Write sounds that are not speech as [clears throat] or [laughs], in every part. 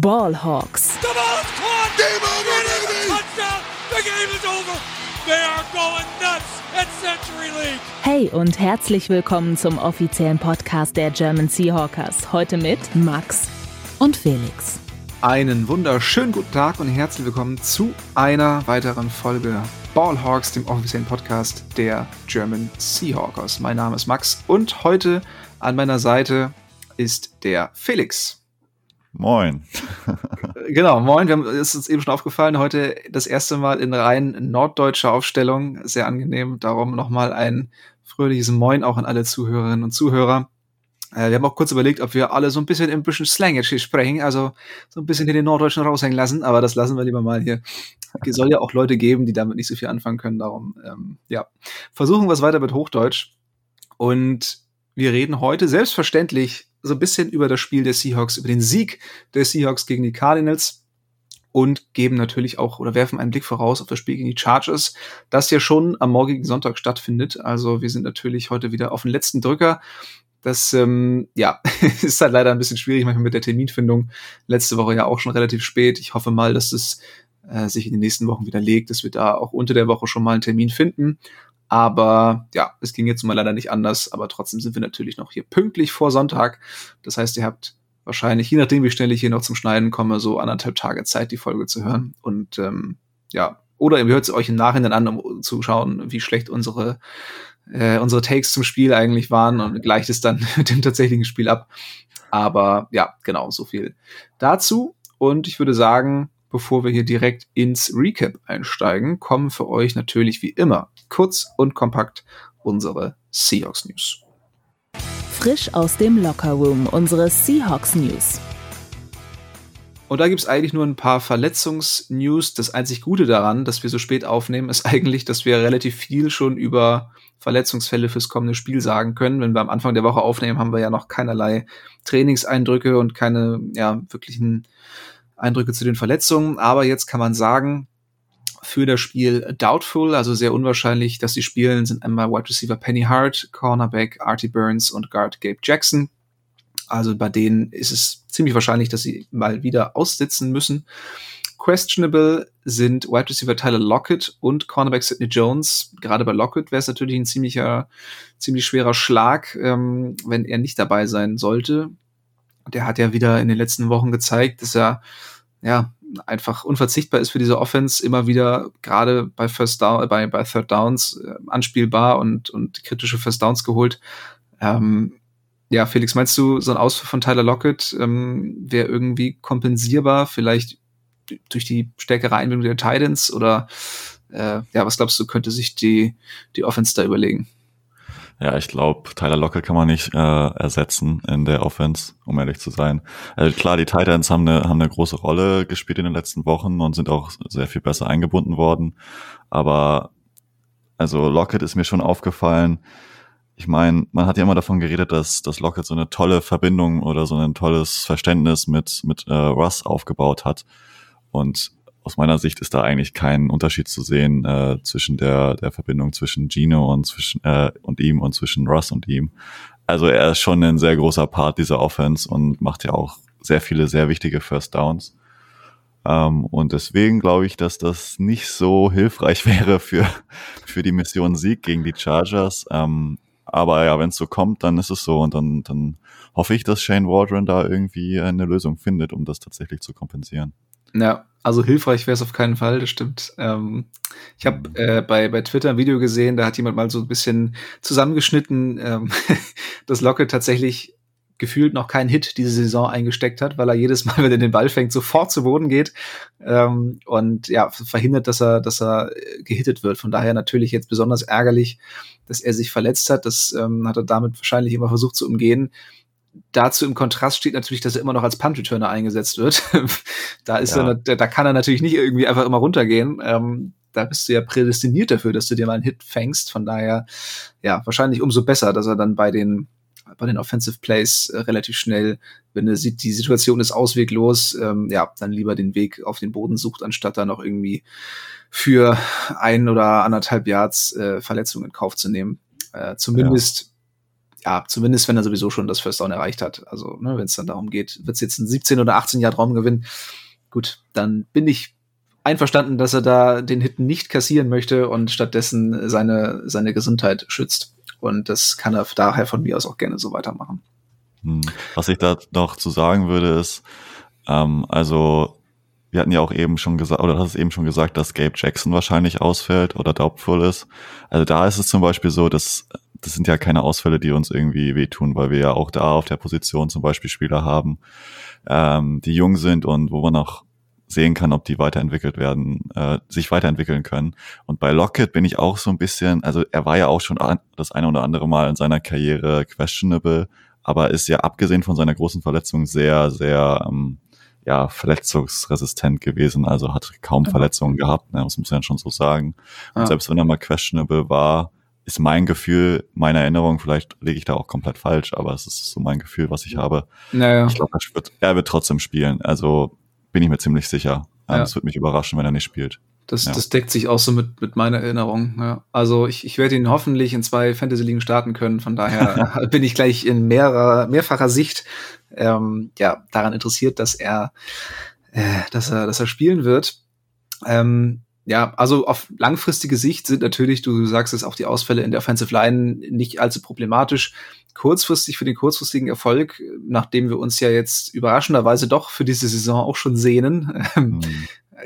Ballhawks. The ball's caught. Game over, baby. Touchdown. The game is over. They are going nuts at Century League. Hey und herzlich willkommen zum offiziellen Podcast der German Seahawkers. Heute mit Max und Felix. Einen wunderschönen guten Tag und herzlich willkommen zu einer weiteren Folge Ballhawks, dem offiziellen Podcast der German Seahawkers. Mein Name ist Max und heute an meiner Seite ist der Felix. Moin. genau, moin. Wir haben, ist uns eben schon aufgefallen, heute das erste Mal in rein norddeutscher Aufstellung. Sehr angenehm. Darum nochmal ein fröhliches Moin auch an alle Zuhörerinnen und Zuhörer. Äh, wir haben auch kurz überlegt, ob wir alle so ein bisschen ein bisschen Slang jetzt hier sprechen, also so ein bisschen hier den Norddeutschen raushängen lassen, aber das lassen wir lieber mal hier. Es soll ja auch Leute geben, die damit nicht so viel anfangen können. Darum, ähm, ja, versuchen wir es weiter mit Hochdeutsch. Und wir reden heute selbstverständlich so ein bisschen über das Spiel der Seahawks, über den Sieg der Seahawks gegen die Cardinals und geben natürlich auch oder werfen einen Blick voraus auf das Spiel gegen die Chargers, das ja schon am morgigen Sonntag stattfindet. Also wir sind natürlich heute wieder auf den letzten Drücker. Das ähm, ja [laughs] ist halt leider ein bisschen schwierig manchmal mit der Terminfindung. Letzte Woche ja auch schon relativ spät. Ich hoffe mal, dass es äh, sich in den nächsten Wochen wieder legt, dass wir da auch unter der Woche schon mal einen Termin finden. Aber ja, es ging jetzt mal leider nicht anders. Aber trotzdem sind wir natürlich noch hier pünktlich vor Sonntag. Das heißt, ihr habt wahrscheinlich, je nachdem, wie schnell ich hier noch zum Schneiden komme, so anderthalb Tage Zeit, die Folge zu hören. Und ähm, ja, oder ihr hört es euch im Nachhinein an, um zu schauen, wie schlecht unsere äh, unsere Takes zum Spiel eigentlich waren und gleicht es dann [laughs] mit dem tatsächlichen Spiel ab. Aber ja, genau, so viel dazu. Und ich würde sagen, bevor wir hier direkt ins Recap einsteigen, kommen für euch natürlich wie immer kurz und kompakt unsere Seahawks News. Frisch aus dem Lockerroom unsere Seahawks News. Und da gibt's eigentlich nur ein paar Verletzungsnews. Das einzig Gute daran, dass wir so spät aufnehmen, ist [laughs] eigentlich, dass wir relativ viel schon über Verletzungsfälle fürs kommende Spiel sagen können. Wenn wir am Anfang der Woche aufnehmen, haben wir ja noch keinerlei Trainingseindrücke und keine ja, wirklichen Eindrücke zu den Verletzungen. Aber jetzt kann man sagen, für das Spiel doubtful, also sehr unwahrscheinlich, dass sie spielen, sind einmal Wide Receiver Penny Hart, Cornerback Artie Burns und Guard Gabe Jackson. Also bei denen ist es ziemlich wahrscheinlich, dass sie mal wieder aussitzen müssen. Questionable sind Wide Receiver Tyler Lockett und Cornerback Sidney Jones. Gerade bei Lockett wäre es natürlich ein ziemlicher, ziemlich schwerer Schlag, ähm, wenn er nicht dabei sein sollte. Der hat ja wieder in den letzten Wochen gezeigt, dass er ja einfach unverzichtbar ist für diese Offense, immer wieder gerade bei First Down, bei, bei Third Downs äh, anspielbar und, und kritische First Downs geholt. Ähm, ja, Felix, meinst du, so ein Ausfall von Tyler Lockett ähm, wäre irgendwie kompensierbar, vielleicht durch die stärkere Einbindung der Titans oder äh, ja, was glaubst du, könnte sich die, die Offense da überlegen? Ja, ich glaube, Tyler Lockett kann man nicht äh, ersetzen in der Offense, um ehrlich zu sein. Also klar, die Titans haben eine, haben eine große Rolle gespielt in den letzten Wochen und sind auch sehr viel besser eingebunden worden. Aber also Lockett ist mir schon aufgefallen. Ich meine, man hat ja immer davon geredet, dass, dass Lockett so eine tolle Verbindung oder so ein tolles Verständnis mit, mit äh, Russ aufgebaut hat. Und aus meiner Sicht ist da eigentlich kein Unterschied zu sehen äh, zwischen der, der Verbindung zwischen Gino und zwischen äh, und ihm und zwischen Russ und ihm. Also er ist schon ein sehr großer Part dieser Offense und macht ja auch sehr viele sehr wichtige First Downs. Ähm, und deswegen glaube ich, dass das nicht so hilfreich [laughs] wäre für, für die Mission Sieg gegen die Chargers. Ähm, aber ja, wenn es so kommt, dann ist es so und dann, dann hoffe ich, dass Shane Waldron da irgendwie eine Lösung findet, um das tatsächlich zu kompensieren. Ja, also hilfreich wäre es auf keinen Fall, das stimmt. Ähm, ich habe äh, bei, bei Twitter ein Video gesehen, da hat jemand mal so ein bisschen zusammengeschnitten, ähm, [laughs] dass Locke tatsächlich gefühlt noch keinen Hit diese Saison eingesteckt hat, weil er jedes Mal, [laughs] wenn er den Ball fängt, sofort zu Boden geht ähm, und ja, verhindert, dass er, dass er äh, gehittet wird. Von daher natürlich jetzt besonders ärgerlich, dass er sich verletzt hat. Das ähm, hat er damit wahrscheinlich immer versucht zu umgehen dazu im Kontrast steht natürlich, dass er immer noch als Punt-Returner eingesetzt wird. [laughs] da ist ja. er, da kann er natürlich nicht irgendwie einfach immer runtergehen. Ähm, da bist du ja prädestiniert dafür, dass du dir mal einen Hit fängst. Von daher, ja, wahrscheinlich umso besser, dass er dann bei den bei den Offensive Plays äh, relativ schnell, wenn er sieht, die Situation ist ausweglos, ähm, ja, dann lieber den Weg auf den Boden sucht, anstatt da noch irgendwie für ein oder anderthalb Yards äh, Verletzungen in Kauf zu nehmen. Äh, zumindest ja, zumindest wenn er sowieso schon das First Down erreicht hat. Also, ne, wenn es dann darum geht, wird es jetzt ein 17 oder 18 Jahr Traum gewinnen. Gut, dann bin ich einverstanden, dass er da den Hit nicht kassieren möchte und stattdessen seine, seine Gesundheit schützt. Und das kann er daher von mir aus auch gerne so weitermachen. Hm. Was ich da noch zu sagen würde, ist, ähm, also wir hatten ja auch eben schon gesagt, oder hast es eben schon gesagt, dass Gabe Jackson wahrscheinlich ausfällt oder doubtful ist. Also da ist es zum Beispiel so, dass das sind ja keine Ausfälle, die uns irgendwie wehtun, weil wir ja auch da auf der Position zum Beispiel Spieler haben, ähm, die jung sind und wo man auch sehen kann, ob die weiterentwickelt werden, äh, sich weiterentwickeln können. Und bei Lockett bin ich auch so ein bisschen, also er war ja auch schon das eine oder andere Mal in seiner Karriere questionable, aber ist ja abgesehen von seiner großen Verletzung sehr, sehr ähm, ja, verletzungsresistent gewesen, also hat kaum Verletzungen gehabt, ne, das muss man schon so sagen. Und ja. selbst wenn er mal questionable war, ist mein Gefühl, meine Erinnerung, vielleicht lege ich da auch komplett falsch, aber es ist so mein Gefühl, was ich habe. Naja. Ich glaube, er wird, er wird trotzdem spielen. Also bin ich mir ziemlich sicher. Ähm, ja. Es wird mich überraschen, wenn er nicht spielt. Das, ja. das deckt sich auch so mit, mit meiner Erinnerung. Ja. Also ich, ich werde ihn hoffentlich in zwei Fantasy-Ligen starten können. Von daher [laughs] bin ich gleich in mehrer, mehrfacher Sicht ähm, ja, daran interessiert, dass er, äh, dass er, dass er spielen wird. Ähm, ja, also auf langfristige Sicht sind natürlich, du sagst es, auch die Ausfälle in der Offensive Line nicht allzu problematisch. Kurzfristig für den kurzfristigen Erfolg, nachdem wir uns ja jetzt überraschenderweise doch für diese Saison auch schon sehnen, mhm.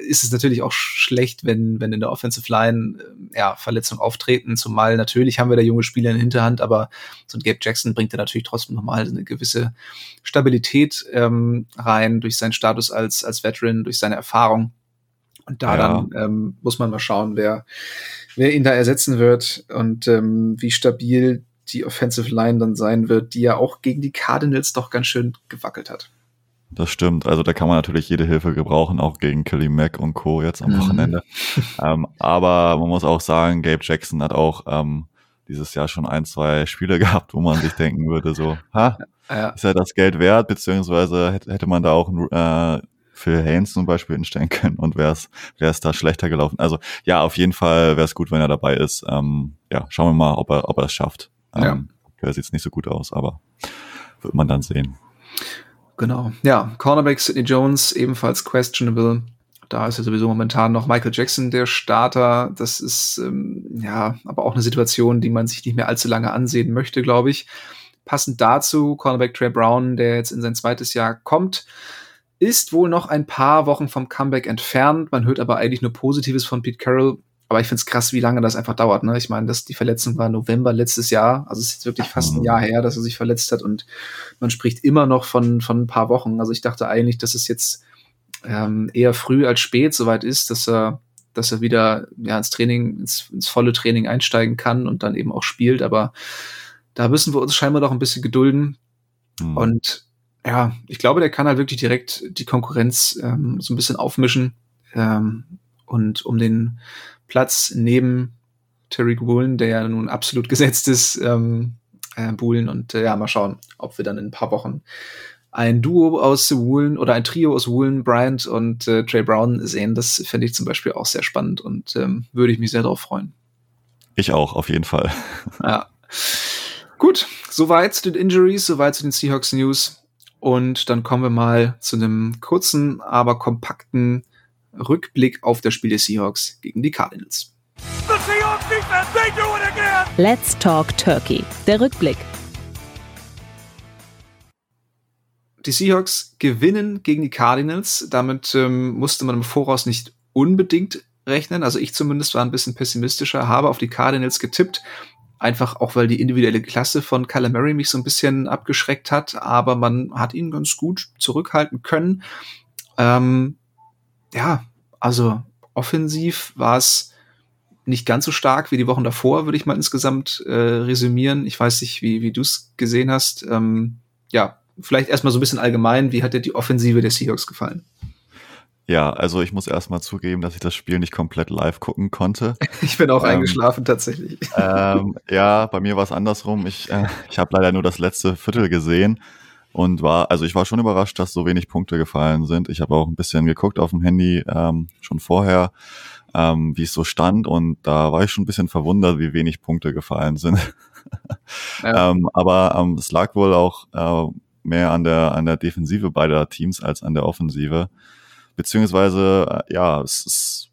ist es natürlich auch schlecht, wenn, wenn in der Offensive Line äh, ja, Verletzungen auftreten. Zumal natürlich haben wir da junge Spieler in der Hinterhand, aber so ein Gabe Jackson bringt ja natürlich trotzdem nochmal eine gewisse Stabilität ähm, rein durch seinen Status als, als Veteran, durch seine Erfahrung. Und da ja. dann ähm, muss man mal schauen, wer, wer ihn da ersetzen wird und ähm, wie stabil die Offensive Line dann sein wird, die ja auch gegen die Cardinals doch ganz schön gewackelt hat. Das stimmt. Also da kann man natürlich jede Hilfe gebrauchen, auch gegen Kelly Mack und Co. jetzt am mhm. Wochenende. ähm, aber man muss auch sagen, Gabe Jackson hat auch ähm, dieses Jahr schon ein, zwei Spiele [laughs] gehabt, wo man sich denken würde, so, ha, ja. ist ja das Geld wert, beziehungsweise hätte, man da auch äh, Phil Haynes zum Beispiel hinstellen können und wäre es wäre es da schlechter gelaufen. Also ja, auf jeden Fall wäre es gut, wenn er dabei ist. Ähm, ja, schauen wir mal, ob er ob er es schafft. Ähm, ja. sieht nicht so gut aus, aber wird man dann sehen. Genau. Ja, Cornerback Sidney Jones ebenfalls questionable. Da ist ja sowieso momentan noch Michael Jackson der Starter. Das ist ähm, ja aber auch eine Situation, die man sich nicht mehr allzu lange ansehen möchte, glaube ich. Passend dazu Cornerback Trey Brown, der jetzt in sein zweites Jahr kommt ist wohl noch ein paar Wochen vom Comeback entfernt. Man hört aber eigentlich nur Positives von Pete Carroll. Aber ich finde es krass, wie lange das einfach dauert. Ne? Ich meine, dass die Verletzung war November letztes Jahr. Also es ist jetzt wirklich fast ein Jahr her, dass er sich verletzt hat. Und man spricht immer noch von, von ein paar Wochen. Also ich dachte eigentlich, dass es jetzt ähm, eher früh als spät soweit ist, dass er, dass er wieder ja, ins Training, ins, ins volle Training einsteigen kann und dann eben auch spielt. Aber da müssen wir uns scheinbar noch ein bisschen gedulden. Mhm. Und ja, ich glaube, der kann halt wirklich direkt die Konkurrenz ähm, so ein bisschen aufmischen ähm, und um den Platz neben Terry Woolen, der ja nun absolut [laughs] gesetzt ist, ähm, äh, buhlen und äh, ja, mal schauen, ob wir dann in ein paar Wochen ein Duo aus Woolen oder ein Trio aus Woolen, Bryant und äh, Trey Brown sehen. Das fände ich zum Beispiel auch sehr spannend und ähm, würde ich mich sehr darauf freuen. Ich auch, auf jeden Fall. Ja. Gut, soweit zu den Injuries, soweit zu den Seahawks News. Und dann kommen wir mal zu einem kurzen, aber kompakten Rückblick auf das Spiel der Seahawks gegen die Cardinals. Let's Talk Turkey. Der Rückblick. Die Seahawks gewinnen gegen die Cardinals. Damit ähm, musste man im Voraus nicht unbedingt rechnen. Also ich zumindest war ein bisschen pessimistischer, habe auf die Cardinals getippt, Einfach auch, weil die individuelle Klasse von Murray mich so ein bisschen abgeschreckt hat, aber man hat ihn ganz gut zurückhalten können. Ähm, ja, also offensiv war es nicht ganz so stark wie die Wochen davor, würde ich mal insgesamt äh, resümieren. Ich weiß nicht, wie, wie du es gesehen hast. Ähm, ja, vielleicht erstmal so ein bisschen allgemein, wie hat dir die Offensive der Seahawks gefallen? Ja, also ich muss erstmal zugeben, dass ich das Spiel nicht komplett live gucken konnte. [laughs] Ich bin auch ähm, eingeschlafen tatsächlich. Ähm, [laughs] ja, bei mir war es andersrum. Ich, äh, ich habe leider nur das letzte Viertel gesehen und war, also ich war schon überrascht, dass so wenig Punkte gefallen sind. Ich habe auch ein bisschen geguckt auf dem Handy ähm, schon vorher. ähm, wie es so stand und da war ich schon ein bisschen verwundert, wie wenig Punkte gefallen sind. Ja. [laughs] ähm, aber ähm, es lag wohl auch äh, mehr an der an der Defensive beider Teams als an der Offensive, beziehungsweise äh, ja, es ist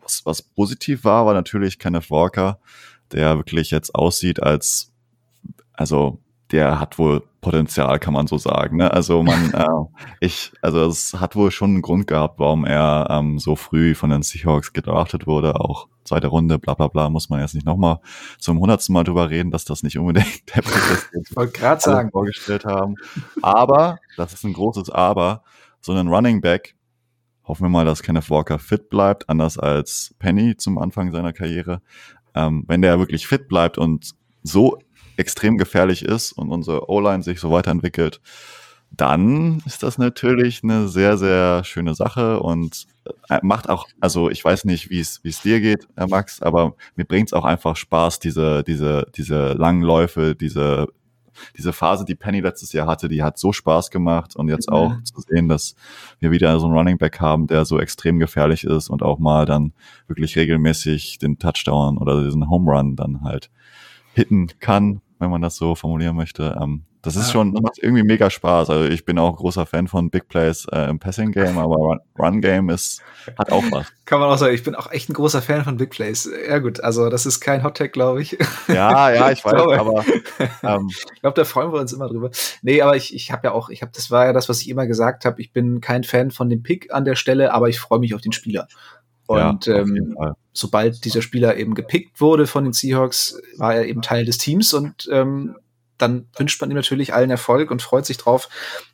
was, was positiv war, war natürlich Kenneth Walker, der wirklich jetzt aussieht als also der hat wohl Potenzial, kann man so sagen. Ne? Also man, [laughs] äh, ich, also es hat wohl schon einen Grund gehabt, warum er ähm, so früh von den Seahawks gedraftet wurde, auch zweite Runde, bla bla bla, muss man jetzt nicht nochmal zum hundertsten Mal drüber reden, dass das nicht unbedingt der Prozess ist, wollte gerade sagen vorgestellt haben. Aber, das ist ein großes Aber, so ein Running Back, hoffen wir mal, dass Kenneth Walker fit bleibt, anders als Penny zum Anfang seiner Karriere. Ähm, wenn der wirklich fit bleibt und so extrem gefährlich ist und unsere O-Line sich so weiterentwickelt, dann ist das natürlich eine sehr, sehr schöne Sache und äh, macht auch, also ich weiß nicht, wie es dir geht, Herr Max, aber mir bringt es auch einfach Spaß, diese, diese, diese langen Läufe, diese, diese Phase, die Penny letztes Jahr hatte, die hat so Spaß gemacht und jetzt auch zu sehen, dass wir wieder so einen Running Back haben, der so extrem gefährlich ist und auch mal dann wirklich regelmäßig den Touchdown oder diesen Home Run dann halt hitten kann, wenn man das so formulieren möchte. Ähm, das ist ja. schon macht irgendwie mega Spaß. Also ich bin auch großer Fan von Big Plays äh, im Passing Game, [laughs] aber Run, Run Game ist hat auch was. [laughs] Kann man auch sagen. Ich bin auch echt ein großer Fan von Big Plays. Ja gut, also das ist kein Hot Tag, glaube ich. Ja, ja, [laughs] ich weiß, aber ähm, ich glaube, da freuen wir uns immer drüber. Nee, aber ich, ich habe ja auch, ich habe, das war ja das, was ich immer gesagt habe. Ich bin kein Fan von dem Pick an der Stelle, aber ich freue mich auf den Spieler. Und ja, ähm, sobald dieser Spieler eben gepickt wurde von den Seahawks, war er eben Teil des Teams und ähm, dann wünscht man ihm natürlich allen Erfolg und freut sich drauf,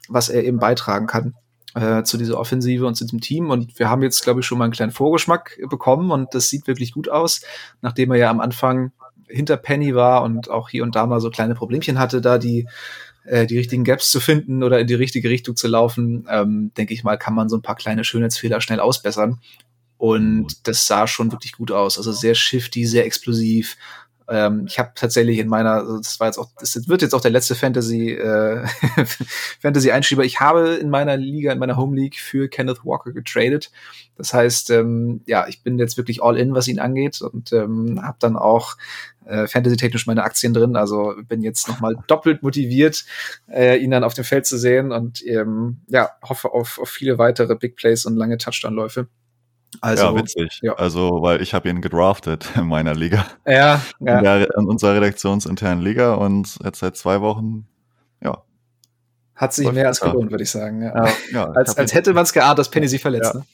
was er eben beitragen kann äh, zu dieser Offensive und zu diesem Team. Und wir haben jetzt, glaube ich, schon mal einen kleinen Vorgeschmack bekommen und das sieht wirklich gut aus, nachdem er ja am Anfang hinter Penny war und auch hier und da mal so kleine Problemchen hatte, da die äh, die richtigen Gaps zu finden oder in die richtige Richtung zu laufen, ähm, denke ich mal, kann man so ein paar kleine Schönheitsfehler schnell ausbessern. Und das sah schon wirklich gut aus. Also sehr shifty, sehr explosiv. Ähm, ich habe tatsächlich in meiner, also das war jetzt auch, das wird jetzt auch der letzte Fantasy äh, [laughs] Fantasy Einschieber. Ich habe in meiner Liga, in meiner Home League für Kenneth Walker getradet. Das heißt, ähm, ja, ich bin jetzt wirklich all in, was ihn angeht und ähm, habe dann auch äh, Fantasy-technisch meine Aktien drin. Also bin jetzt nochmal doppelt motiviert, äh, ihn dann auf dem Feld zu sehen und ähm, ja, hoffe auf, auf viele weitere Big Plays und lange Touchdown-Läufe. Also, ja, witzig. Ja. Also, weil ich habe ihn gedraftet [laughs] in meiner Liga. Ja, ja. In, der, in unserer redaktionsinternen Liga und jetzt seit zwei Wochen, ja. Hat sich mehr als gelohnt, würde ich sagen. Ja. ja als, als hätte man es geahnt, dass Penny sich verletzt. Ne?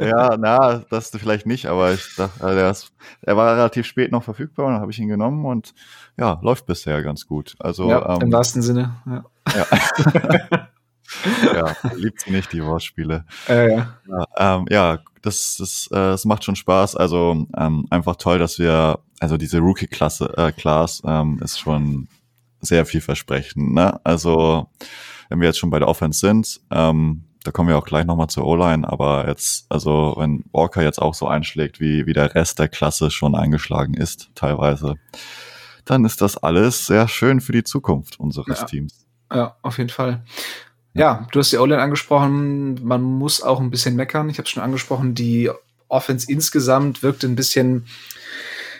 Ja, na, das vielleicht nicht, aber ich dachte, also er war relativ spät noch verfügbar und dann habe ich ihn genommen und ja, läuft bisher ganz gut. Also ja, ähm, im wahrsten Sinne. Ja. ja. [laughs] [laughs] [laughs] ja, liebt sie nicht, die Wortspiele. Äh, ja. Ja, ähm, ja, das, das, äh, das macht schon Spaß. Also ähm, einfach toll, dass wir, also diese Rookie-Klasse, äh, Class ähm, ist schon sehr vielversprechend. Ne? Also wenn wir jetzt schon bei der Offense sind, ähm, da kommen wir auch gleich nochmal zur O-Line, aber jetzt, also wenn Walker jetzt auch so einschlägt, wie, wie der Rest der Klasse schon eingeschlagen ist, teilweise, dann ist das alles sehr schön für die Zukunft unseres ja. Teams. Ja, auf jeden Fall. Ja, du hast die O-Line angesprochen. Man muss auch ein bisschen meckern. Ich habe es schon angesprochen. Die Offense insgesamt wirkt ein bisschen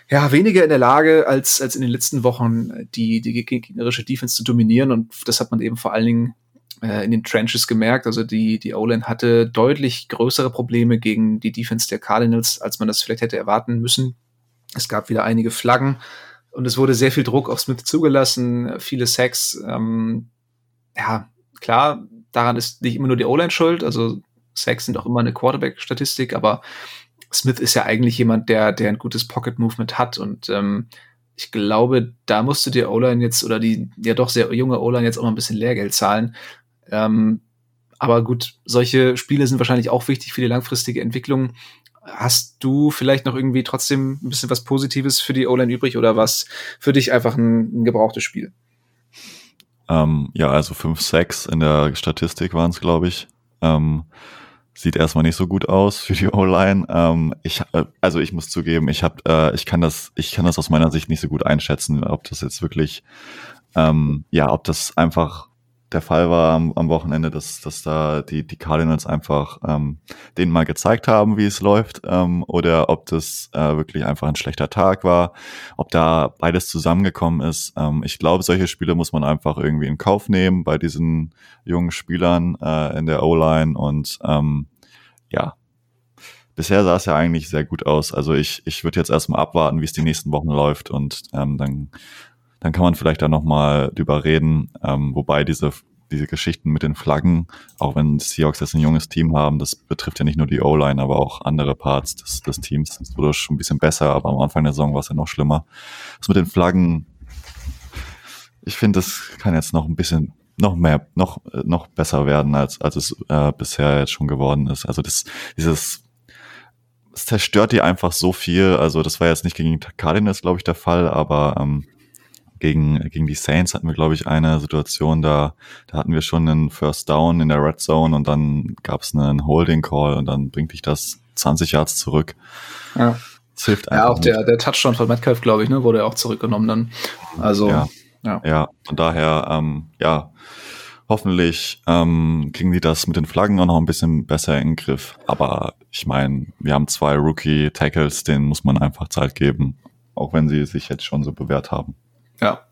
ja, weniger in der Lage, als, als in den letzten Wochen die, die gegnerische Defense zu dominieren. Und das hat man eben vor allen Dingen äh, in den Trenches gemerkt. Also die, die O-Line hatte deutlich größere Probleme gegen die Defense der Cardinals, als man das vielleicht hätte erwarten müssen. Es gab wieder einige Flaggen und es wurde sehr viel Druck auf Smith zugelassen, viele Sacks. Ähm, ja, klar, daran ist nicht immer nur die O-Line schuld, also Sacks sind auch immer eine Quarterback-Statistik, aber Smith ist ja eigentlich jemand, der, der ein gutes Pocket-Movement hat und ähm, ich glaube, da musste die O-Line jetzt oder die ja doch sehr junge O-Line jetzt auch mal ein bisschen Lehrgeld zahlen. Ähm, aber gut, solche Spiele sind wahrscheinlich auch wichtig für die langfristige Entwicklung. Hast du vielleicht noch irgendwie trotzdem ein bisschen was Positives für die O-Line übrig oder was für dich einfach ein, ein gebrauchtes Spiel? Ähm, ja, also 5, 6 in der Statistik waren es, glaube ich. Ähm, sieht erstmal nicht so gut aus für die O-Line. Ähm, ich, äh, also ich muss zugeben, ich habe, äh, ich kann das, ich kann das aus meiner Sicht nicht so gut einschätzen, ob das jetzt wirklich, ähm, ja, ob das einfach der Fall war am, am Wochenende, dass, dass da die, die Cardinals einfach ähm, denen mal gezeigt haben, wie es läuft, ähm, oder ob das äh, wirklich einfach ein schlechter Tag war, ob da beides zusammengekommen ist. Ähm, ich glaube, solche Spiele muss man einfach irgendwie in Kauf nehmen bei diesen jungen Spielern äh, in der O-Line und ähm, ja, bisher sah es ja eigentlich sehr gut aus. Also ich, ich würde jetzt erstmal abwarten, wie es die nächsten Wochen läuft und ähm, dann dann kann man vielleicht da nochmal drüber reden, ähm, wobei diese, diese Geschichten mit den Flaggen, auch wenn Seahawks jetzt ein junges Team haben, das betrifft ja nicht nur die O-Line, aber auch andere Parts des, des Teams. Das wurde schon ein bisschen besser, aber am Anfang der Saison war es ja noch schlimmer. Das mit den Flaggen, ich finde, das kann jetzt noch ein bisschen noch mehr, noch, noch besser werden, als, als es äh, bisher jetzt schon geworden ist. Also das, dieses, es zerstört die einfach so viel. Also das war jetzt nicht gegen Cardinals, glaube ich, der Fall, aber ähm, gegen, gegen die Saints hatten wir, glaube ich, eine Situation, da, da hatten wir schon einen First Down in der Red Zone und dann gab es einen Holding Call und dann bringt dich das 20 Yards zurück. Ja. Das hilft einfach. Ja, auch der, der Touchdown von Metcalf, glaube ich, ne, wurde auch zurückgenommen dann. Also, ja. Ja, ja von daher, ähm, ja, hoffentlich ähm, kriegen die das mit den Flaggen auch noch ein bisschen besser in den Griff. Aber ich meine, wir haben zwei Rookie-Tackles, denen muss man einfach Zeit geben, auch wenn sie sich jetzt schon so bewährt haben. Ja.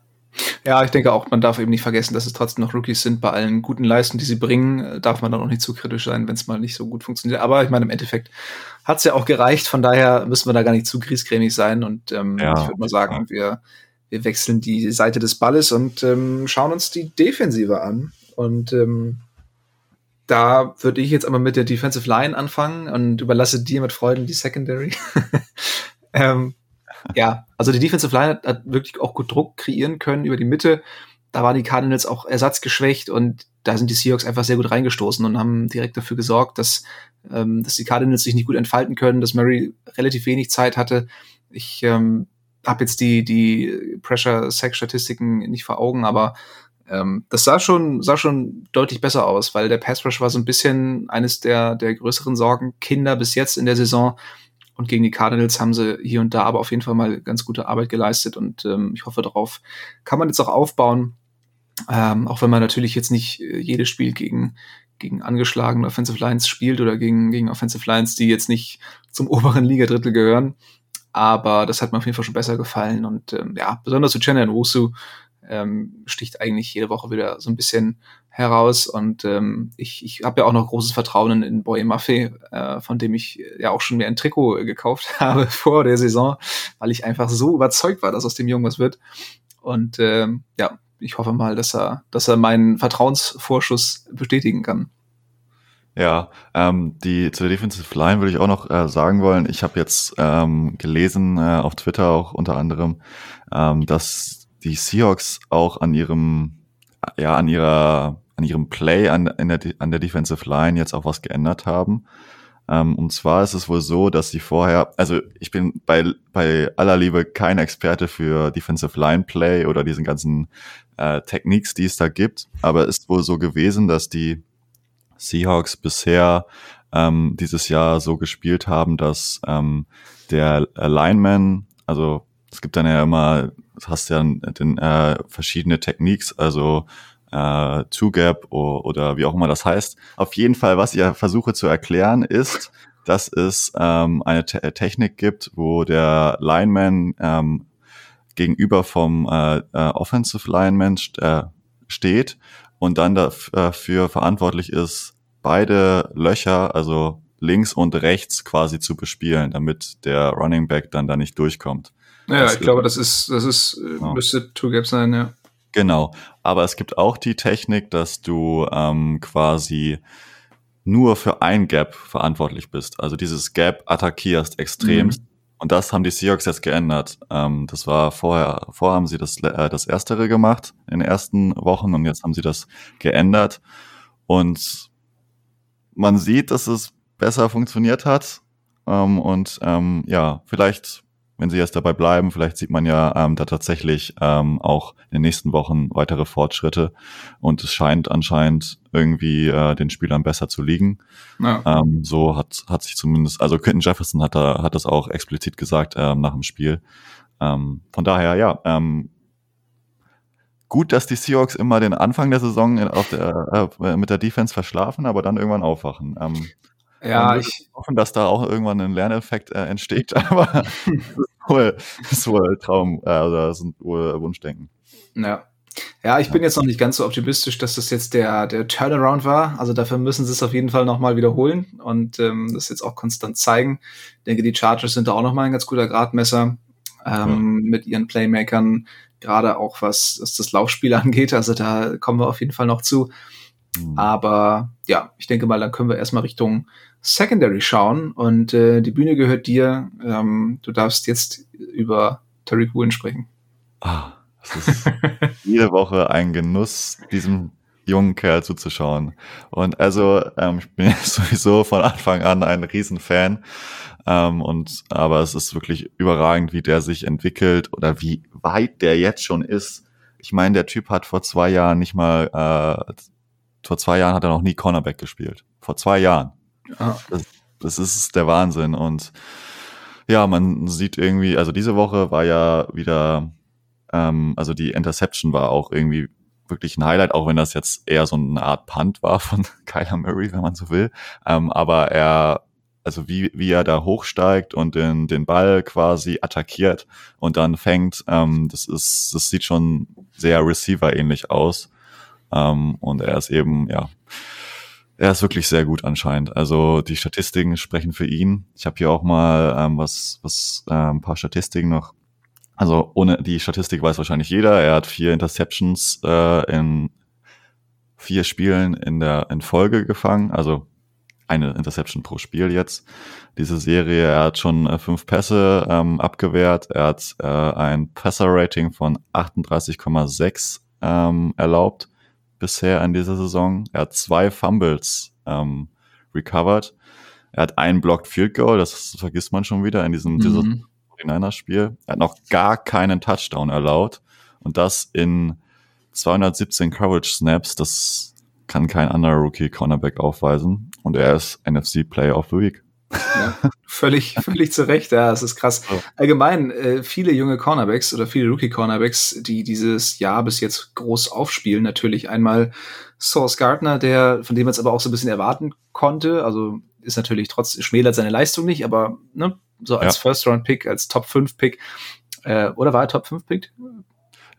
Ja, ich denke auch, man darf eben nicht vergessen, dass es trotzdem noch Rookies sind. Bei allen guten Leistungen, die sie bringen, äh, darf man dann auch nicht zu kritisch sein, wenn es mal nicht so gut funktioniert. Aber ich meine, im Endeffekt hat es ja auch gereicht. Von daher müssen wir da gar nicht zu griesgrämig sein. Und ähm, ja, ich würde mal sagen, wir, wir wechseln die Seite des Balles und ähm, schauen uns die Defensive an. Und ähm, da würde ich jetzt aber mit der Defensive Line anfangen und überlasse dir mit Freuden die Secondary. [laughs] ähm, ja, also die Defensive Line hat, hat, wirklich auch gut Druck kreieren können über die Mitte. Da waren die Cardinals auch ersatzgeschwächt und da sind die Seahawks einfach sehr gut reingestoßen und haben direkt dafür gesorgt, dass, ähm, dass die Cardinals sich nicht gut entfalten können, dass Murray relativ wenig Zeit hatte. Ich ähm, habe jetzt die, die Pressure-Sack-Statistiken nicht vor Augen, aber ähm, das sah schon, sah schon deutlich besser aus, weil der Pass Rush war so ein bisschen eines der, der größeren Sorgenkinder bis jetzt in der Saison. Und gegen die Cardinals haben sie hier und da aber auf jeden Fall mal ganz gute Arbeit geleistet und ähm, ich hoffe, darauf kann man jetzt auch aufbauen. Ähm, auch wenn man natürlich jetzt nicht äh, jedes Spiel gegen, gegen angeschlagene Offensive Lines spielt oder gegen, gegen Offensive Lines, die jetzt nicht zum [laughs] oberen Ligadrittel gehören. Aber das hat mir auf jeden Fall schon besser gefallen. Und ähm, ja, besonders zu Chandler Osu ähm, sticht eigentlich jede Woche wieder so ein bisschen heraus. Und ähm, ich, ich habe ja auch noch großes Vertrauen in Boy Maffei, äh, von dem ich ja auch schon mir ein Trikot gekauft [laughs] habe vor der Saison, weil ich einfach so überzeugt war, dass aus dem Jungen was wird. Und ähm, ja, ich hoffe mal, dass er, dass er meinen Vertrauensvorschuss bestätigen kann. Ja, ähm, die zu der Defensive Line würde ich auch noch äh, sagen wollen. Ich habe jetzt ähm, gelesen äh, auf Twitter auch unter anderem, ähm, dass die Seahawks auch an ihrem ja an ihrer an ihrem Play an, der, an der Defensive Line jetzt auch was geändert haben. Ähm, und zwar ist es wohl so, dass sie vorher, also ich bin bei, bei aller Liebe kein Experte für Defensive Line Play oder diesen ganzen äh, Techniques, die es da gibt, aber es ist wohl so gewesen, dass die Seahawks bisher ähm, dieses Jahr so gespielt haben, dass ähm, der Lineman, also es gibt dann ja immer, hast ja den, äh, verschiedene Techniques, also äh, Two-Gap oder, wie auch immer das heißt. Auf jeden Fall, was ich versuche zu erklären, ist, dass es ähm, eine Te Technik gibt, wo der Lineman ähm, gegenüber vom äh, äh, Offensive Lineman st äh, steht und dann dafür äh, verantwortlich ist, beide Löcher, also links und rechts quasi zu bespielen, damit der Running Back dann da nicht durchkommt. Ja, das ich glaube, das ist, das ist, äh, genau. müsste Two Gap sein, ja. Genau. Aber es gibt auch die Technik, dass du ähm, quasi nur für ein Gap verantwortlich bist. Also dieses Gap attackierst extremst. Mhm. Und das haben die Seahawks jetzt geändert. Ähm, das war vorher, vorher haben sie das, äh, das Erstere gemacht in den ersten Wochen und jetzt haben sie das geändert. Und man sieht, dass es besser funktioniert hat. Ähm, und ähm, ja, vielleicht wenn sie jetzt dabei bleiben, vielleicht sieht man ja ähm, da tatsächlich ähm, auch in den nächsten Wochen weitere Fortschritte und es scheint anscheinend irgendwie äh, den Spielern besser zu liegen. Ja. Ähm, so hat, hat sich zumindest, also Quentin Jefferson hat, da, hat das auch explizit gesagt ähm, nach dem Spiel. Ähm, von daher, ja, ähm, gut, dass die Seahawks immer den Anfang der Saison auf der, äh, mit der Defense verschlafen, aber dann irgendwann aufwachen. Ähm, ja, ich hoffen, dass da auch irgendwann ein Lerneffekt äh, entsteht, [laughs] aber das ist wohl, ist Traum, äh, also das sind wohl Wunschdenken. Ja. Ja, ich bin jetzt noch nicht ganz so optimistisch, dass das jetzt der, der Turnaround war. Also dafür müssen sie es auf jeden Fall nochmal wiederholen und ähm, das jetzt auch konstant zeigen. Ich denke, die Chargers sind da auch nochmal ein ganz guter Gradmesser ähm, ja. mit ihren Playmakern, gerade auch was, was das Laufspiel [laughs] angeht. Also da kommen wir auf jeden Fall noch zu. Mhm. Aber ja, ich denke mal, dann können wir erstmal Richtung Secondary schauen und äh, die Bühne gehört dir. Ähm, du darfst jetzt über Tariq Woolen sprechen. Ah, das ist [laughs] jede Woche ein Genuss, diesem jungen Kerl zuzuschauen. Und also, ähm, ich bin [laughs] sowieso von Anfang an ein Riesenfan. Ähm, und aber es ist wirklich überragend, wie der sich entwickelt oder wie weit der jetzt schon ist. Ich meine, der Typ hat vor zwei Jahren nicht mal, äh, vor zwei Jahren hat er noch nie Cornerback gespielt. Vor zwei Jahren. Das, das ist der Wahnsinn. Und ja, man sieht irgendwie, also diese Woche war ja wieder, ähm, also die Interception war auch irgendwie wirklich ein Highlight, auch wenn das jetzt eher so eine Art Punt war von [laughs] Kyler Murray, wenn man so will. Ähm, aber er, also wie, wie er da hochsteigt und den, den Ball quasi attackiert und dann fängt, ähm, das ist, das sieht schon sehr Receiver-ähnlich aus. Ähm, und er ist eben, ja, er ist wirklich sehr gut anscheinend. Also die Statistiken sprechen für ihn. Ich habe hier auch mal ähm, was, was äh, ein paar Statistiken noch. Also ohne die Statistik weiß wahrscheinlich jeder. Er hat vier Interceptions äh, in vier Spielen in der in Folge gefangen. Also eine Interception pro Spiel jetzt. Diese Serie, er hat schon äh, fünf Pässe ähm, abgewehrt. Er hat äh, ein Passer-Rating von 38,6 ähm, erlaubt bisher in dieser Saison. Er hat zwei Fumbles ähm, recovered. Er hat einen Blocked Field Goal, das vergisst man schon wieder in diesem mhm. 49 Spiel. Er hat noch gar keinen Touchdown erlaubt und das in 217 Coverage Snaps. Das kann kein anderer Rookie Cornerback aufweisen und er ist NFC Player of the Week. Ja, völlig, [laughs] völlig zu Recht, ja, es ist krass. Allgemein, äh, viele junge Cornerbacks oder viele Rookie-Cornerbacks, die dieses Jahr bis jetzt groß aufspielen, natürlich einmal Source Gardner, der, von dem man es aber auch so ein bisschen erwarten konnte, also ist natürlich trotzdem, schmälert seine Leistung nicht, aber ne, so als ja. First-Round-Pick, als Top-5-Pick, äh, oder war er Top-5-Pick?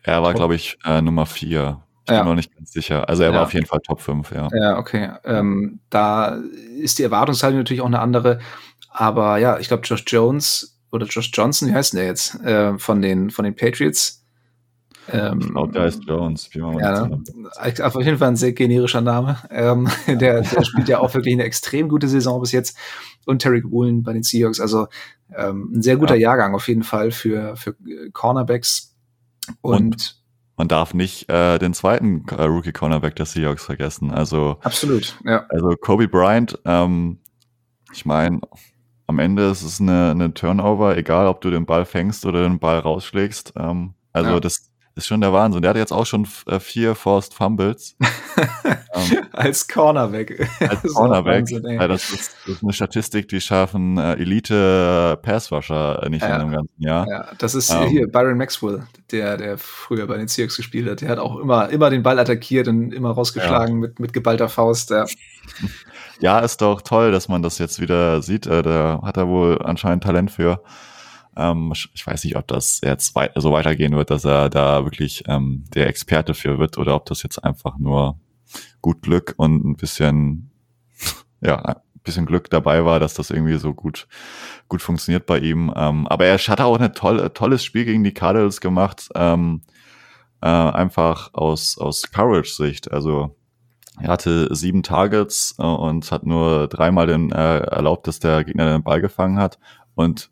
Er war, glaube ich, äh, Nummer 4 ich ja. bin noch nicht ganz sicher. Also er ja. war auf jeden Fall Top 5, ja. Ja, okay. Ähm, da ist die Erwartungshaltung natürlich auch eine andere. Aber ja, ich glaube, Josh Jones oder Josh Johnson, wie heißt der jetzt? Äh, von, den, von den Patriots. Ähm, ich glaube, der heißt Jones. ja, ne? auf jeden Fall ein sehr generischer Name. Ähm, der, der spielt ja auch wirklich eine extrem gute Saison bis jetzt. Und Terry Woolen bei den Seahawks. Also ähm, ein sehr guter ja. Jahrgang auf jeden Fall für, für Cornerbacks. Und, und man darf nicht äh, den zweiten äh, Rookie Cornerback der Seahawks vergessen. Also absolut, ja. Also Kobe Bryant, ähm, ich meine, am Ende ist es eine, eine Turnover, egal ob du den Ball fängst oder den Ball rausschlägst. Ähm, also ja. das ist schon der Wahnsinn. Der hat jetzt auch schon äh, vier Forced Fumbles. [laughs] ähm, als Cornerback. Als [laughs] Cornerback. Wahnsinn, ja, das, ist, das, ist, eine Statistik, die schaffen äh, Elite Passwasher nicht ja, in einem ganzen Jahr. Ja, das ist ähm, hier Byron Maxwell, der, der früher bei den Seahawks gespielt hat. Der hat auch immer, immer den Ball attackiert und immer rausgeschlagen ja. mit, mit geballter Faust. Ja. ja, ist doch toll, dass man das jetzt wieder sieht. Äh, da hat er wohl anscheinend Talent für. Ähm, ich weiß nicht, ob das jetzt wei so weitergehen wird, dass er da wirklich ähm, der Experte für wird oder ob das jetzt einfach nur gut Glück und ein bisschen, [laughs] ja, ein bisschen Glück dabei war, dass das irgendwie so gut, gut funktioniert bei ihm. Ähm, aber er hat auch ein tolle, tolles Spiel gegen die Cardinals gemacht, ähm, äh, einfach aus, aus Courage-Sicht. Also, er hatte sieben Targets äh, und hat nur dreimal den, äh, erlaubt, dass der Gegner den Ball gefangen hat. Und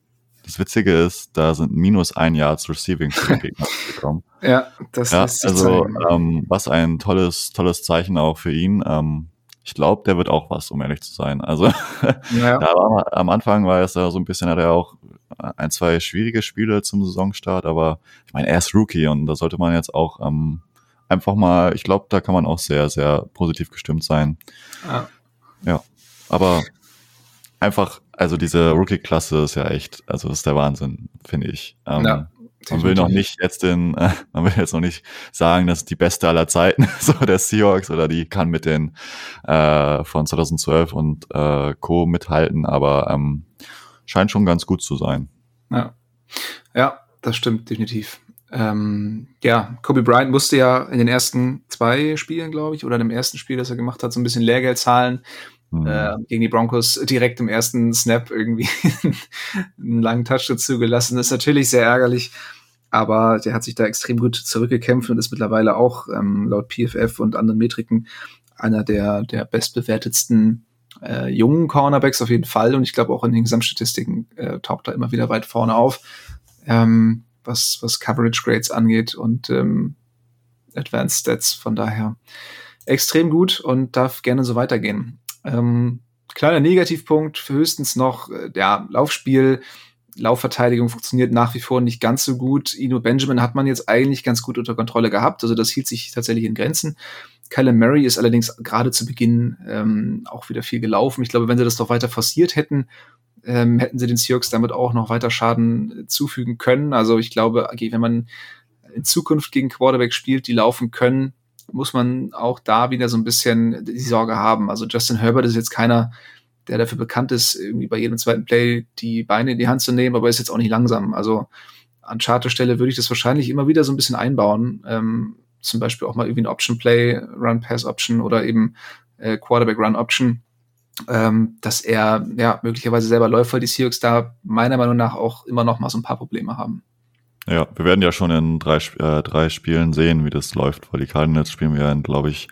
das Witzige ist, da sind minus ein Yards Receiving für den [laughs] Gegner gekommen. ja, das ja, ist also ähm, was ein tolles, tolles Zeichen auch für ihn. Ähm, ich glaube, der wird auch was, um ehrlich zu sein. Also [laughs] ja. war, am Anfang war es da so ein bisschen, hat er auch ein, zwei schwierige Spiele zum Saisonstart, aber ich meine, er ist Rookie und da sollte man jetzt auch ähm, einfach mal, ich glaube, da kann man auch sehr, sehr positiv gestimmt sein. Ja. ja. Aber einfach, also diese Rookie-Klasse ist ja echt, also ist der Wahnsinn, finde ich. Ähm, ja. Man will noch nicht jetzt den, äh, [laughs] man will jetzt noch nicht sagen, dass die beste aller Zeiten [laughs] so der Seahawks oder die kann mit den äh, von 2012 und äh, Co mithalten, aber ähm, scheint schon ganz gut zu sein. Ja, ja, das stimmt definitiv. Ähm, ja, Kobe Bryant musste ja in den ersten zwei Spielen, glaube ich, oder in dem ersten Spiel, das er gemacht hat, so ein bisschen Lehrgeld zahlen. Mhm. Äh, gegen die Broncos direkt im ersten Snap irgendwie [laughs] einen langen Touch dazu gelassen. Das ist natürlich sehr ärgerlich, aber der hat sich da extrem gut zurückgekämpft und ist mittlerweile auch ähm, laut PFF und anderen Metriken einer der, der bestbewertetsten äh, jungen Cornerbacks auf jeden Fall. Und ich glaube auch in den Gesamtstatistiken äh, taucht er immer wieder weit vorne auf. Ähm, was, was Coverage Grades angeht und ähm, Advanced Stats. Von daher extrem gut und darf gerne so weitergehen. Ähm, kleiner Negativpunkt, höchstens noch, äh, ja, Laufspiel, Laufverteidigung funktioniert nach wie vor nicht ganz so gut. Ino Benjamin hat man jetzt eigentlich ganz gut unter Kontrolle gehabt, also das hielt sich tatsächlich in Grenzen. Kyler Murray ist allerdings gerade zu Beginn ähm, auch wieder viel gelaufen. Ich glaube, wenn sie das doch weiter forciert hätten, ähm, hätten sie den Seahawks damit auch noch weiter Schaden zufügen können. Also ich glaube, wenn man in Zukunft gegen Quarterback spielt, die laufen können, muss man auch da wieder so ein bisschen die Sorge haben. Also Justin Herbert ist jetzt keiner, der dafür bekannt ist, irgendwie bei jedem zweiten Play die Beine in die Hand zu nehmen, aber ist jetzt auch nicht langsam. Also an Charterstelle würde ich das wahrscheinlich immer wieder so ein bisschen einbauen. Ähm, zum Beispiel auch mal irgendwie ein Option Play, Run Pass Option oder eben äh, Quarterback Run Option ähm, dass er ja möglicherweise selber läuft, weil die Seahawks da meiner Meinung nach auch immer noch mal so ein paar Probleme haben. Ja, wir werden ja schon in drei, äh, drei Spielen sehen, wie das läuft, weil die Cardinals spielen wir, glaube ich,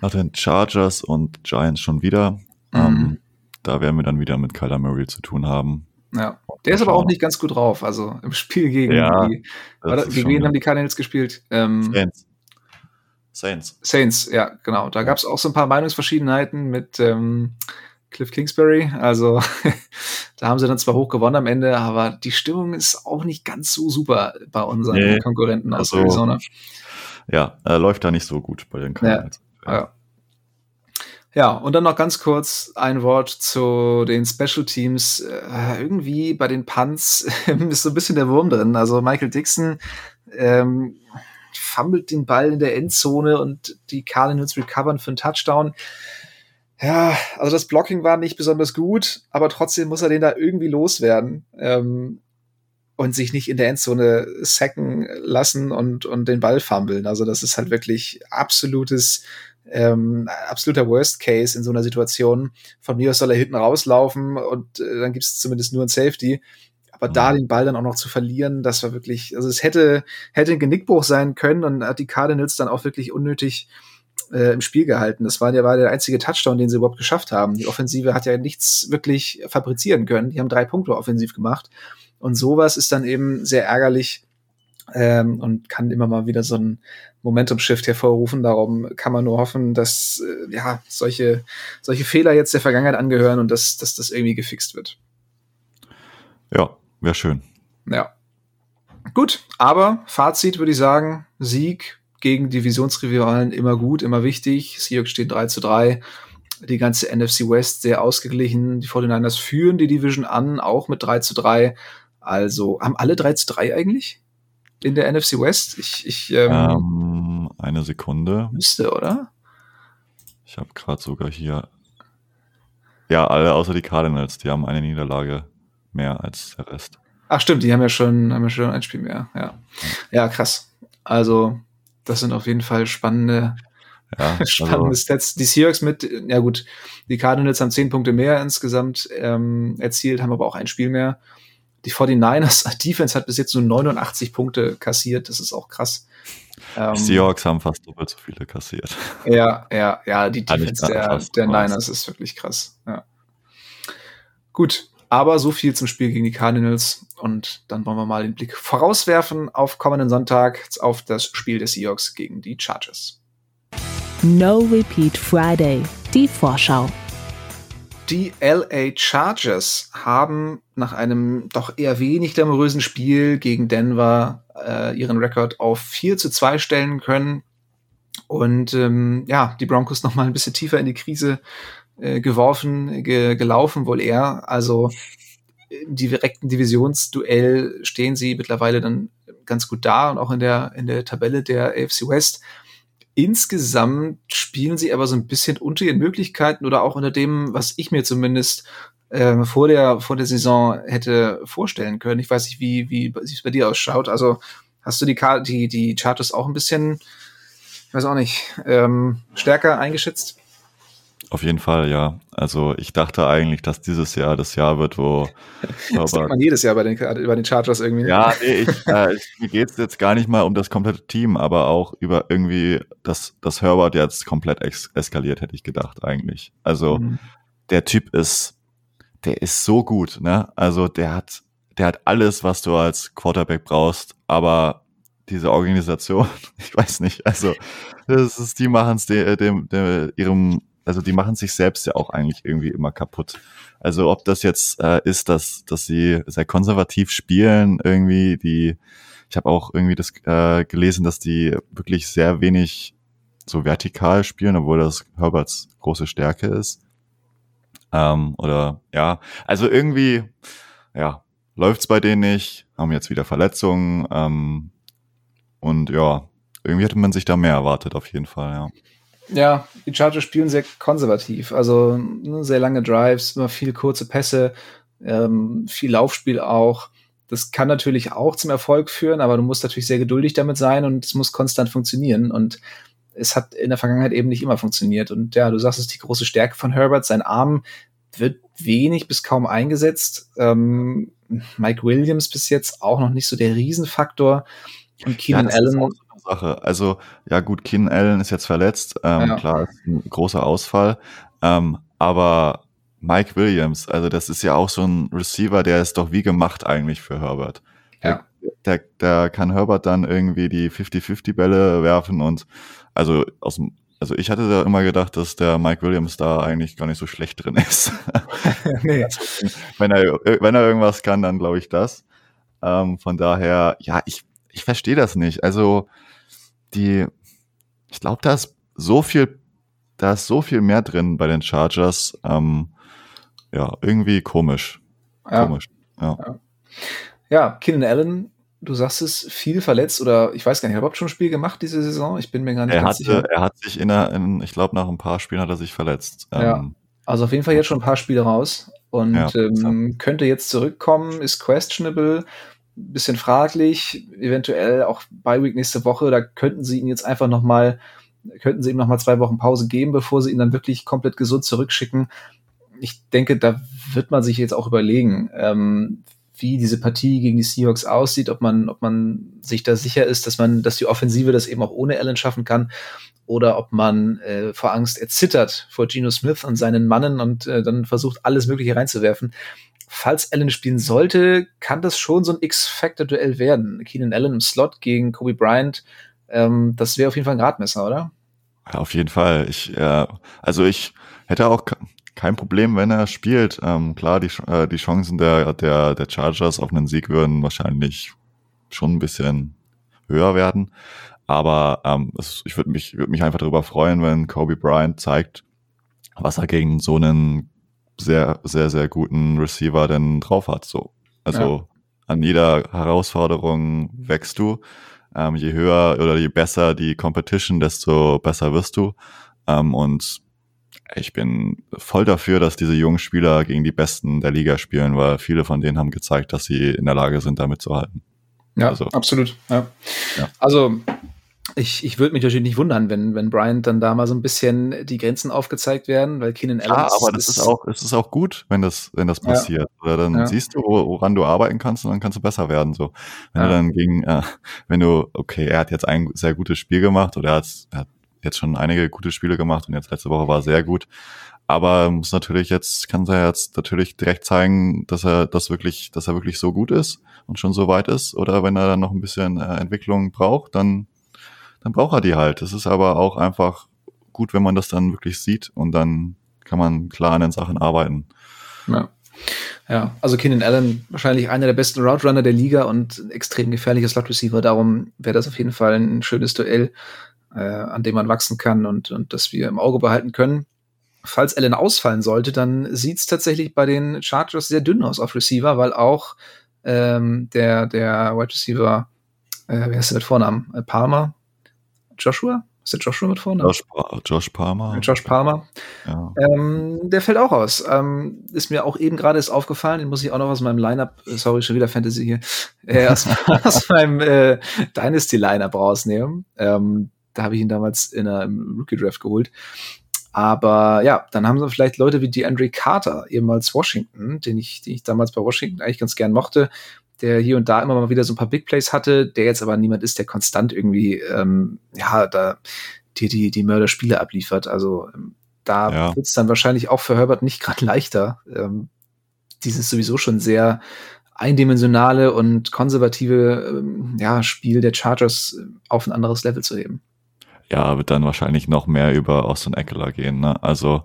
nach den Chargers und Giants schon wieder. Mhm. Ähm, da werden wir dann wieder mit Kyler Murray zu tun haben. Ja, der ist aber auch nicht ganz gut drauf. Also im Spiel gegen ja, die, gegen wen haben die Cardinals gespielt? Ähm, Saints. Saints. Saints, ja, genau. Da gab es auch so ein paar Meinungsverschiedenheiten mit ähm, Cliff Kingsbury. Also [laughs] da haben sie dann zwar hoch gewonnen am Ende, aber die Stimmung ist auch nicht ganz so super bei unseren nee, Konkurrenten aus also, Arizona. Ja, äh, läuft da nicht so gut bei den Cardinals. Ja, ja. ja, und dann noch ganz kurz ein Wort zu den Special Teams. Äh, irgendwie bei den Punts [laughs] ist so ein bisschen der Wurm drin. Also Michael Dixon ähm, fummelt den Ball in der Endzone und die Cardinals recovern für einen Touchdown. Ja, also das Blocking war nicht besonders gut, aber trotzdem muss er den da irgendwie loswerden ähm, und sich nicht in der Endzone sacken lassen und, und den Ball fummeln. Also das ist halt wirklich absolutes ähm, absoluter Worst Case in so einer Situation. Von mir aus soll er hinten rauslaufen und äh, dann gibt es zumindest nur ein Safety. Aber mhm. da den Ball dann auch noch zu verlieren, das war wirklich, also es hätte, hätte ein Genickbruch sein können und hat die Cardinals dann auch wirklich unnötig äh, im Spiel gehalten. Das war, der war der einzige Touchdown, den sie überhaupt geschafft haben. Die Offensive hat ja nichts wirklich fabrizieren können. Die haben drei Punkte offensiv gemacht. Und sowas ist dann eben sehr ärgerlich ähm, und kann immer mal wieder so ein Momentum-Shift hervorrufen. Darum kann man nur hoffen, dass äh, ja solche, solche Fehler jetzt der Vergangenheit angehören und dass, dass das irgendwie gefixt wird. Ja, Wäre schön. Ja. Gut, aber Fazit würde ich sagen, Sieg gegen Divisionsrivalen immer gut, immer wichtig. Seahawks stehen 3 zu 3. Die ganze NFC West sehr ausgeglichen. Die 49ers führen die Division an, auch mit 3 zu 3. Also haben alle 3 zu 3 eigentlich in der NFC West? Ich, ich ähm, ähm, eine Sekunde. Müsste, oder? Ich habe gerade sogar hier. Ja, alle außer die Cardinals, die haben eine Niederlage mehr als der Rest. Ach stimmt, die haben ja schon, haben ja schon ein Spiel mehr. Ja, ja krass. Also das sind auf jeden Fall spannende, ja, [laughs] spannende also, Stats. Die Seahawks mit, ja gut, die Cardinals haben zehn Punkte mehr insgesamt ähm, erzielt, haben aber auch ein Spiel mehr. Die 49ers [laughs] Defense hat bis jetzt nur 89 Punkte kassiert. Das ist auch krass. Ähm, die Seahawks haben fast doppelt so viele kassiert. Ja, ja, ja, die Defense der, der Niners ist wirklich krass. Ja. Gut, aber so viel zum Spiel gegen die Cardinals. Und dann wollen wir mal den Blick vorauswerfen auf kommenden Sonntag auf das Spiel des Seahawks gegen die Chargers. No Repeat Friday, die Vorschau. Die LA Chargers haben nach einem doch eher wenig glamourösen Spiel gegen Denver äh, ihren Rekord auf 4 zu 2 stellen können. Und ähm, ja, die Broncos noch mal ein bisschen tiefer in die Krise äh, geworfen, ge gelaufen wohl eher. Also im direkten Divisionsduell stehen sie mittlerweile dann ganz gut da und auch in der, in der Tabelle der AFC West. Insgesamt spielen sie aber so ein bisschen unter ihren Möglichkeiten oder auch unter dem, was ich mir zumindest äh, vor, der, vor der Saison hätte vorstellen können. Ich weiß nicht, wie, wie es bei dir ausschaut. Also hast du die, die, die Charters auch ein bisschen, ich weiß auch nicht, ähm, stärker eingeschätzt? Auf jeden Fall, ja. Also ich dachte eigentlich, dass dieses Jahr das Jahr wird, wo [laughs] das denkt man jedes Jahr bei den, bei den Chargers irgendwie. Ja, nee, ich, äh, mir geht's jetzt gar nicht mal um das komplette Team, aber auch über irgendwie, dass, dass Herbert jetzt komplett ex eskaliert, hätte ich gedacht eigentlich. Also mhm. der Typ ist, der ist so gut, ne? Also der hat, der hat alles, was du als Quarterback brauchst, aber diese Organisation, [laughs] ich weiß nicht, also das ist, die machen es dem, dem, dem, ihrem also die machen sich selbst ja auch eigentlich irgendwie immer kaputt. Also ob das jetzt äh, ist, dass, dass sie sehr konservativ spielen, irgendwie, die, ich habe auch irgendwie das äh, gelesen, dass die wirklich sehr wenig so vertikal spielen, obwohl das Herberts große Stärke ist. Ähm, oder ja, also irgendwie, ja, läuft's bei denen nicht, haben jetzt wieder Verletzungen ähm, und ja, irgendwie hätte man sich da mehr erwartet, auf jeden Fall, ja. Ja, die Chargers spielen sehr konservativ. Also ne, sehr lange Drives, immer viel kurze Pässe, ähm, viel Laufspiel auch. Das kann natürlich auch zum Erfolg führen, aber du musst natürlich sehr geduldig damit sein und es muss konstant funktionieren. Und es hat in der Vergangenheit eben nicht immer funktioniert. Und ja, du sagst, es ist die große Stärke von Herbert. Sein Arm wird wenig bis kaum eingesetzt. Ähm, Mike Williams bis jetzt auch noch nicht so der Riesenfaktor. Und Keenan ja, Allen Sache. Also, ja gut, Keenan Allen ist jetzt verletzt. Ähm, ja. Klar, ist ein großer Ausfall. Ähm, aber Mike Williams, also das ist ja auch so ein Receiver, der ist doch wie gemacht eigentlich für Herbert. Ja. Der, der, kann Herbert dann irgendwie die 50-50 Bälle werfen und also aus dem also ich hatte da immer gedacht, dass der Mike Williams da eigentlich gar nicht so schlecht drin ist. [laughs] [laughs] nee. Also, wenn er wenn er irgendwas kann, dann glaube ich das. Ähm, von daher, ja, ich ich verstehe das nicht. Also die, ich glaube, da ist so viel, da ist so viel mehr drin bei den Chargers. Ähm, ja, irgendwie komisch. Ja. Komisch. Ja. ja. Ja, Keenan Allen, du sagst es, viel verletzt oder ich weiß gar nicht, hat er überhaupt schon ein Spiel gemacht diese Saison? Ich bin mir gar nicht er ganz hatte, sicher. Er hat sich in, der, in ich glaube, nach ein paar Spielen hat er sich verletzt. Ja. Ähm, also auf jeden Fall jetzt schon ein paar Spiele raus und ja, ähm, könnte jetzt zurückkommen, ist questionable bisschen fraglich, eventuell auch bei Week nächste Woche, da könnten sie ihn jetzt einfach noch mal, könnten sie ihm noch mal zwei Wochen Pause geben, bevor sie ihn dann wirklich komplett gesund zurückschicken. Ich denke, da wird man sich jetzt auch überlegen, ähm, wie diese Partie gegen die Seahawks aussieht, ob man, ob man sich da sicher ist, dass man, dass die Offensive das eben auch ohne Allen schaffen kann, oder ob man äh, vor Angst erzittert vor Geno Smith und seinen Mannen und äh, dann versucht, alles Mögliche reinzuwerfen falls Allen spielen sollte, kann das schon so ein X-Factor-Duell werden. Keenan Allen im Slot gegen Kobe Bryant, ähm, das wäre auf jeden Fall ein Gradmesser, oder? Ja, auf jeden Fall. Ich, äh, also ich hätte auch kein Problem, wenn er spielt. Ähm, klar, die, äh, die Chancen der, der, der Chargers auf einen Sieg würden wahrscheinlich schon ein bisschen höher werden. Aber ähm, es, ich würde mich, würd mich einfach darüber freuen, wenn Kobe Bryant zeigt, was er gegen so einen sehr, sehr, sehr guten Receiver denn drauf hat. So. Also ja. an jeder Herausforderung wächst du. Ähm, je höher oder je besser die Competition, desto besser wirst du. Ähm, und ich bin voll dafür, dass diese jungen Spieler gegen die Besten der Liga spielen, weil viele von denen haben gezeigt, dass sie in der Lage sind, damit zu halten. Ja, also, absolut. Ja. ja. Also ich, ich würde mich natürlich nicht wundern, wenn, wenn Bryant dann da mal so ein bisschen die Grenzen aufgezeigt werden, weil Keenan Allen. Ja, aber das ist, auch, es ist auch gut, wenn das, wenn das passiert. Ja. Oder dann ja. siehst du, woran du arbeiten kannst und dann kannst du besser werden. So, wenn ja. du dann gegen, äh, wenn du, okay, er hat jetzt ein sehr gutes Spiel gemacht oder er hat, er hat jetzt schon einige gute Spiele gemacht und jetzt letzte Woche war sehr gut. Aber muss natürlich jetzt, kann er jetzt natürlich direkt zeigen, dass er das wirklich, dass er wirklich so gut ist und schon so weit ist. Oder wenn er dann noch ein bisschen äh, Entwicklung braucht, dann dann braucht er die halt. Es ist aber auch einfach gut, wenn man das dann wirklich sieht und dann kann man klar an den Sachen arbeiten. Ja. Ja, also Keenan Allen wahrscheinlich einer der besten Route Runner der Liga und ein extrem gefährlicher Slot Receiver. Darum wäre das auf jeden Fall ein schönes Duell, äh, an dem man wachsen kann und, und das wir im Auge behalten können. falls Allen ausfallen sollte, dann sieht's tatsächlich bei den Chargers sehr dünn aus auf Receiver, weil auch ähm, der, der Wide Receiver, äh, wie heißt der mit Vornamen? Äh, Palmer? Joshua? Ist der Joshua mit Vornamen? Josh, Josh Palmer. Josh Palmer. Ja. Ähm, der fällt auch aus. Ähm, ist mir auch eben gerade ist aufgefallen, den muss ich auch noch aus meinem Lineup, sorry, schon wieder Fantasy hier, äh, [laughs] aus, aus meinem äh, Dynasty Lineup rausnehmen. Ähm, da habe ich ihn damals in einem Rookie Draft geholt. Aber ja, dann haben sie vielleicht Leute wie DeAndre Carter, ehemals Washington, den ich, den ich damals bei Washington eigentlich ganz gern mochte, der hier und da immer mal wieder so ein paar Big Plays hatte, der jetzt aber niemand ist, der konstant irgendwie, ähm, ja, da dir die, die Mörderspiele abliefert. Also ähm, da Ja. wird's dann wahrscheinlich auch für Herbert nicht [laughs] gerade leichter, ähm, dieses sowieso schon sehr eindimensionale und konservative ähm, ja, Spiel der Chargers äh, auf ein anderes Level zu heben. Ja, wird dann wahrscheinlich noch mehr über Austin Eckler gehen. Ne? Also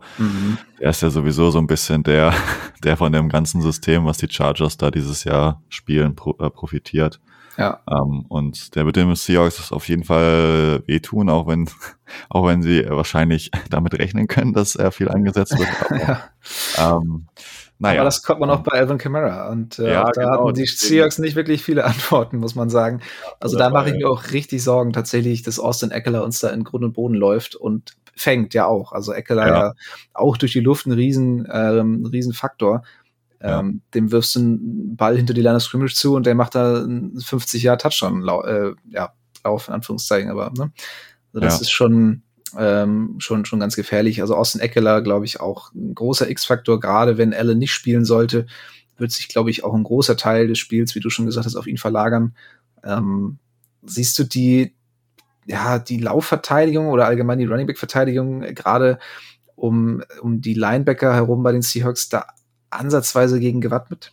er ist ja sowieso so ein bisschen der, [laughs] der von dem ganzen System, was die Chargers da dieses Jahr spielen, pro, äh, profitiert. Ja. Ähm, und der wird dem Seahawks auf jeden Fall wehtun, auch wenn, [laughs] auch wenn sie wahrscheinlich [laughs] damit rechnen können, dass er viel eingesetzt wird. Aber, ja. ähm, naja. Aber das kommt man auch bei Alvin Kamara. Und äh, Ja, da genau, hatten die Seahawks nicht wirklich viele [laughs] Antworten, muss man sagen. Also da mache ich mir auch richtig Sorgen tatsächlich, dass Austin Eckler uns da in Grund und Boden läuft und fängt ja auch. Also Eckler ja, Ja. auch durch die Luft ein riesen, ähm, riesen Faktor. Ja. Ähm, dem wirfst du einen Ball hinter die Line of Scrimmage zu und der macht da einen 50 Jahre Touchdown äh, ja, Lauf in Anführungszeichen, aber ne? Also das ist schon ähm, schon schon ganz gefährlich. Also Austin Eckler, glaube ich, auch ein großer X-Faktor, gerade wenn Allen nicht spielen sollte, wird sich, glaube ich, auch ein großer Teil des Spiels, wie du schon gesagt hast, auf ihn verlagern. Ähm, siehst du die, ja, die Laufverteidigung oder allgemein die Running Back Verteidigung äh, gerade um, um die Linebacker herum bei den Seahawks da ansatzweise gegen gewappnet?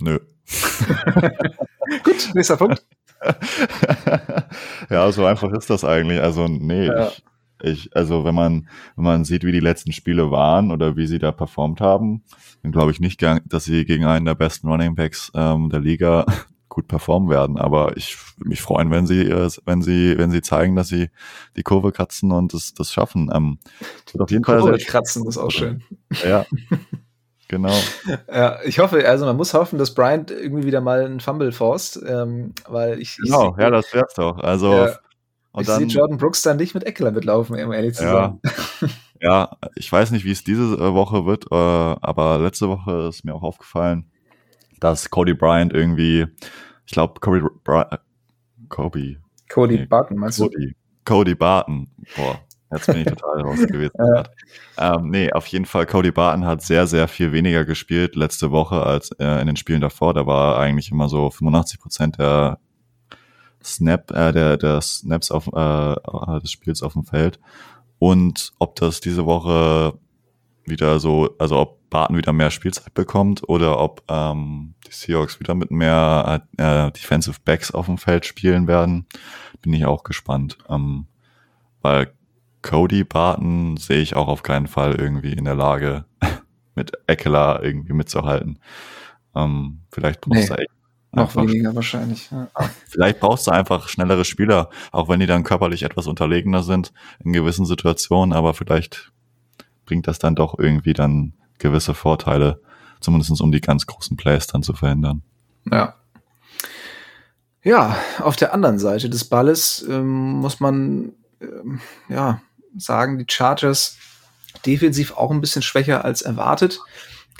Nö. [laughs] Gut, nächster Punkt. [laughs] ja, so einfach ist das eigentlich. Also, nee, Ja. ich, ich, also wenn man, wenn man sieht, wie die letzten Spiele waren oder wie sie da performt haben, dann glaube ich nicht, gern, dass sie gegen einen der besten Running Backs ähm, der Liga [laughs] gut performen werden. Aber ich würde mich freuen, wenn sie, äh, wenn sie, wenn sie zeigen, dass sie die Kurve kratzen und das, das schaffen. Ähm, auf jeden Fall Kurve kratzen ist auch schön. [laughs] ja. Genau. [laughs] Ja, ich hoffe, also man muss hoffen, dass Bryant irgendwie wieder mal einen Fumble forst, ähm, weil ich, Genau, ich, ja, das wär's doch. Also, Ja. Und ich sehe dann, Jordan Brooks dann nicht mit Eckler mitlaufen, um ehrlich zu Ja. sein. [laughs] Ja, ich weiß nicht, wie es diese äh, Woche wird, äh, aber letzte Woche ist mir auch aufgefallen, dass Cody Bryant irgendwie, ich glaube, Cody, Bry Kobe, Cody Nee, Barton, meinst du? Cody, Cody Barton, boah, jetzt bin ich [laughs] total raus gewesen. ähm, nee, auf jeden Fall, Cody Barton hat sehr, sehr viel weniger gespielt letzte Woche als äh, in den Spielen davor. Da war eigentlich immer so 85 Prozent der Snap, äh, der, der Snaps auf, äh, des Spiels auf dem Feld. Und ob das diese Woche wieder so, also ob Barton wieder mehr Spielzeit bekommt oder ob ähm, die Seahawks wieder mit mehr äh, Defensive Backs auf dem Feld spielen werden, bin ich auch gespannt. Ähm, weil Cody Barton sehe ich auch auf keinen Fall irgendwie in der Lage, [laughs] mit Eckler irgendwie mitzuhalten. Ähm, vielleicht brauchst Nee, du echt Noch einfach weniger wahrscheinlich. Ja. Vielleicht brauchst du einfach schnellere Spieler, auch wenn die dann körperlich etwas unterlegener sind in gewissen Situationen, aber vielleicht bringt das dann doch irgendwie dann gewisse Vorteile, zumindest um die ganz großen Plays dann zu verhindern. Ja. Ja, auf der anderen Seite des Balles ähm, muss man ähm, ja sagen, die Chargers defensiv auch ein bisschen schwächer als erwartet.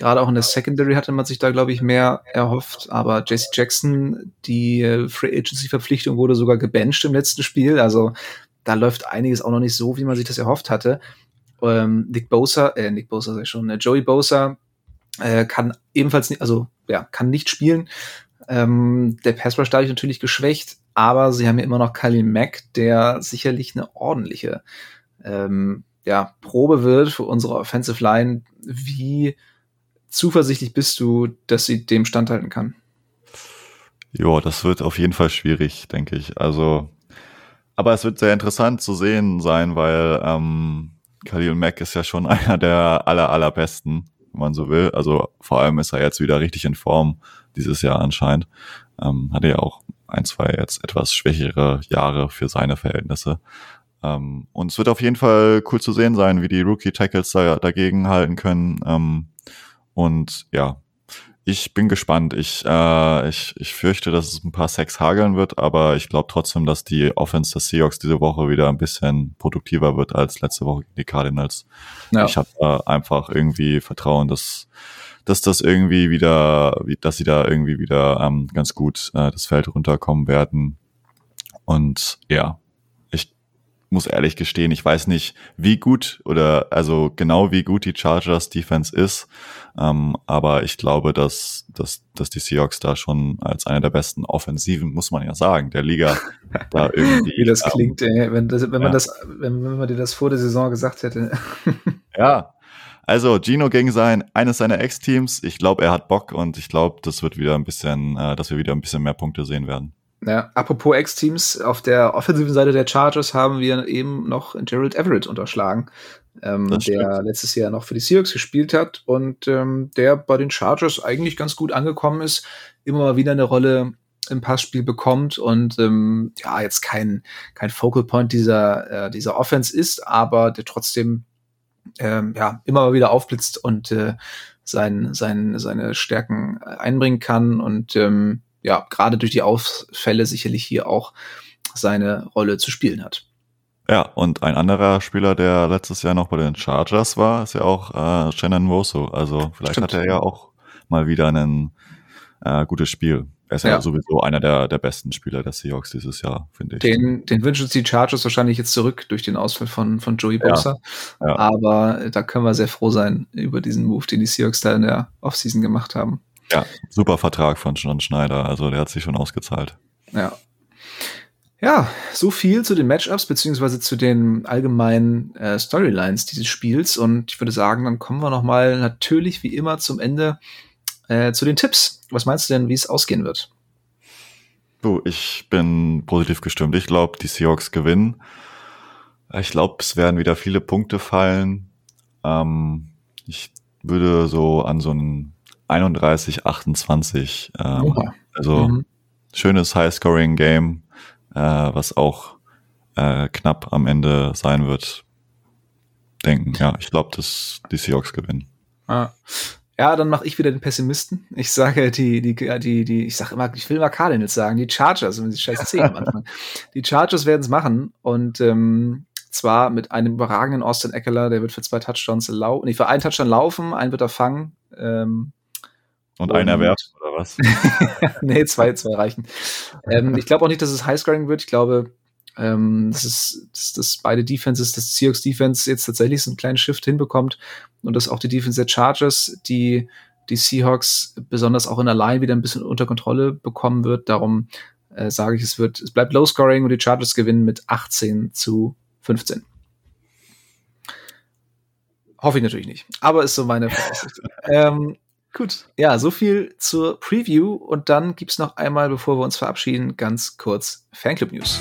Gerade auch in der Secondary hatte man sich da, glaube ich, mehr erhofft. Aber Jesse Jackson, die äh, Free Agency-Verpflichtung wurde sogar gebencht im letzten Spiel. Also da läuft einiges auch noch nicht so, wie man sich das erhofft hatte. Ähm, Nick Bosa, äh, Nick Bosa ich schon, äh, Joey Bosa äh, kann ebenfalls nicht, also ja, kann nicht spielen. Ähm, der Pass Rush dadurch natürlich geschwächt, aber sie haben ja immer noch Khalil Mack, der sicherlich eine ordentliche ähm, ja, Probe wird für unsere Offensive Line. Wie zuversichtlich bist du, dass sie dem standhalten kann? Ja, das wird auf jeden Fall schwierig, denke ich. Also, aber es wird sehr interessant zu sehen sein, weil ähm, Khalil Mack ist ja schon [laughs] einer der aller allerbesten, wenn man so will. Also vor allem ist er jetzt wieder richtig in Form dieses Jahr anscheinend. Ähm, hatte ja auch ein, zwei jetzt etwas schwächere Jahre für seine Verhältnisse. Ähm, und es wird auf jeden Fall cool zu sehen sein, wie die Rookie-Tackles da, dagegen halten können. Ähm, und ja, ich bin gespannt. Ich, äh, ich, ich fürchte, dass es ein paar Sex hageln wird, aber ich glaube trotzdem, dass die Offense des Seahawks diese Woche wieder ein bisschen produktiver wird als letzte Woche gegen die Cardinals. Ja. Ich habe da einfach irgendwie Vertrauen, dass, dass das irgendwie wieder, dass sie da irgendwie wieder ähm, ganz gut äh, das Feld runterkommen werden. Und ja, muss ehrlich gestehen, ich weiß nicht, wie gut oder also genau wie gut die Chargers Defense ist. Ähm, aber ich glaube, dass, dass, dass die Seahawks da schon als eine der besten Offensiven, muss man ja sagen, der Liga [laughs] da irgendwie. wie das ähm, klingt, ey, wenn, das, wenn man ja. das, wenn, wenn man dir das vor der Saison gesagt hätte. [laughs] ja. Also Gino gegen sein eines seiner Ex-Teams. Ich glaube, er hat Bock und ich glaube, das wird wieder ein bisschen, äh, dass wir wieder ein bisschen mehr Punkte sehen werden. Ja, apropos Ex-Teams, auf der offensiven Seite der Chargers haben wir eben noch Gerald Everett unterschlagen, ähm, der letztes Jahr noch für die Seahawks gespielt hat und ähm, der bei den Chargers eigentlich ganz gut angekommen ist, immer mal wieder eine Rolle im Passspiel bekommt und ähm, ja, jetzt kein, kein Focal Point dieser, äh, dieser Offense ist, aber der trotzdem ähm, ja, immer mal wieder aufblitzt und äh, sein, sein, seine Stärken einbringen kann und ähm, ja, gerade durch die Ausfälle sicherlich hier auch seine Rolle zu spielen hat. Ja, und ein anderer Spieler, der letztes Jahr noch bei den Chargers war, ist ja auch äh, Shannon Woso. Also vielleicht Stimmt. hat er ja auch mal wieder ein äh, gutes Spiel. Er ist ja, ja, sowieso einer der, der besten Spieler der Seahawks dieses Jahr, finde ich. Den, den wünschen sich die Chargers wahrscheinlich jetzt zurück durch den Ausfall von, von Joey Bosa. Ja, ja. Aber da können wir sehr froh sein über diesen Move, den die Seahawks da in der Offseason gemacht haben. Ja, super Vertrag von John Schneider. Also der hat sich schon ausgezahlt. Ja. Ja, so viel zu den Matchups beziehungsweise zu den allgemeinen äh, Storylines dieses Spiels. Und ich würde sagen, dann kommen wir noch mal natürlich wie immer zum Ende äh, zu den Tipps. Was meinst du denn, wie es ausgehen wird? Du, ich bin positiv gestimmt. Ich glaube, die Seahawks gewinnen. Ich glaube, es werden wieder viele Punkte fallen. Ähm, ich würde so an so einen 31, 28. Ähm, also mhm. schönes High-Scoring-Game, äh, was auch äh, knapp am Ende sein wird. Denken, ja, ich glaube, dass die Seahawks gewinnen. Ah. Ja, dann mache ich wieder den Pessimisten. Ich sage die, die, die, die, ich sage immer, ich will mal Cardinals sagen, die Chargers, die scheiß 10 am Anfang. [laughs] Die Chargers werden es machen und ähm, zwar mit einem überragenden Austin Eckler, der wird für zwei Touchdowns laufen, nee, für einen Touchdown laufen, einen wird er fangen. Ähm, und, und einer werfen, oder was? [laughs] nee, zwei, zwei reichen. Ähm, ich glaube auch nicht, dass es Highscoring wird. Ich glaube, ähm, dass, es, dass, dass beide Defenses, das Seahawks Defense jetzt tatsächlich so einen kleinen Shift hinbekommt und dass auch die Defense der Chargers, die die Seahawks besonders auch in der Line wieder ein bisschen unter Kontrolle bekommen wird. Darum äh, sage ich, es wird, es bleibt Low Scoring und die Chargers gewinnen mit 18 zu 15. Hoffe ich natürlich nicht, aber ist so meine Voraussicht. [laughs] ähm, Gut, ja, so viel zur Preview und dann gibt's noch einmal, bevor wir uns verabschieden, ganz kurz Fanclub News.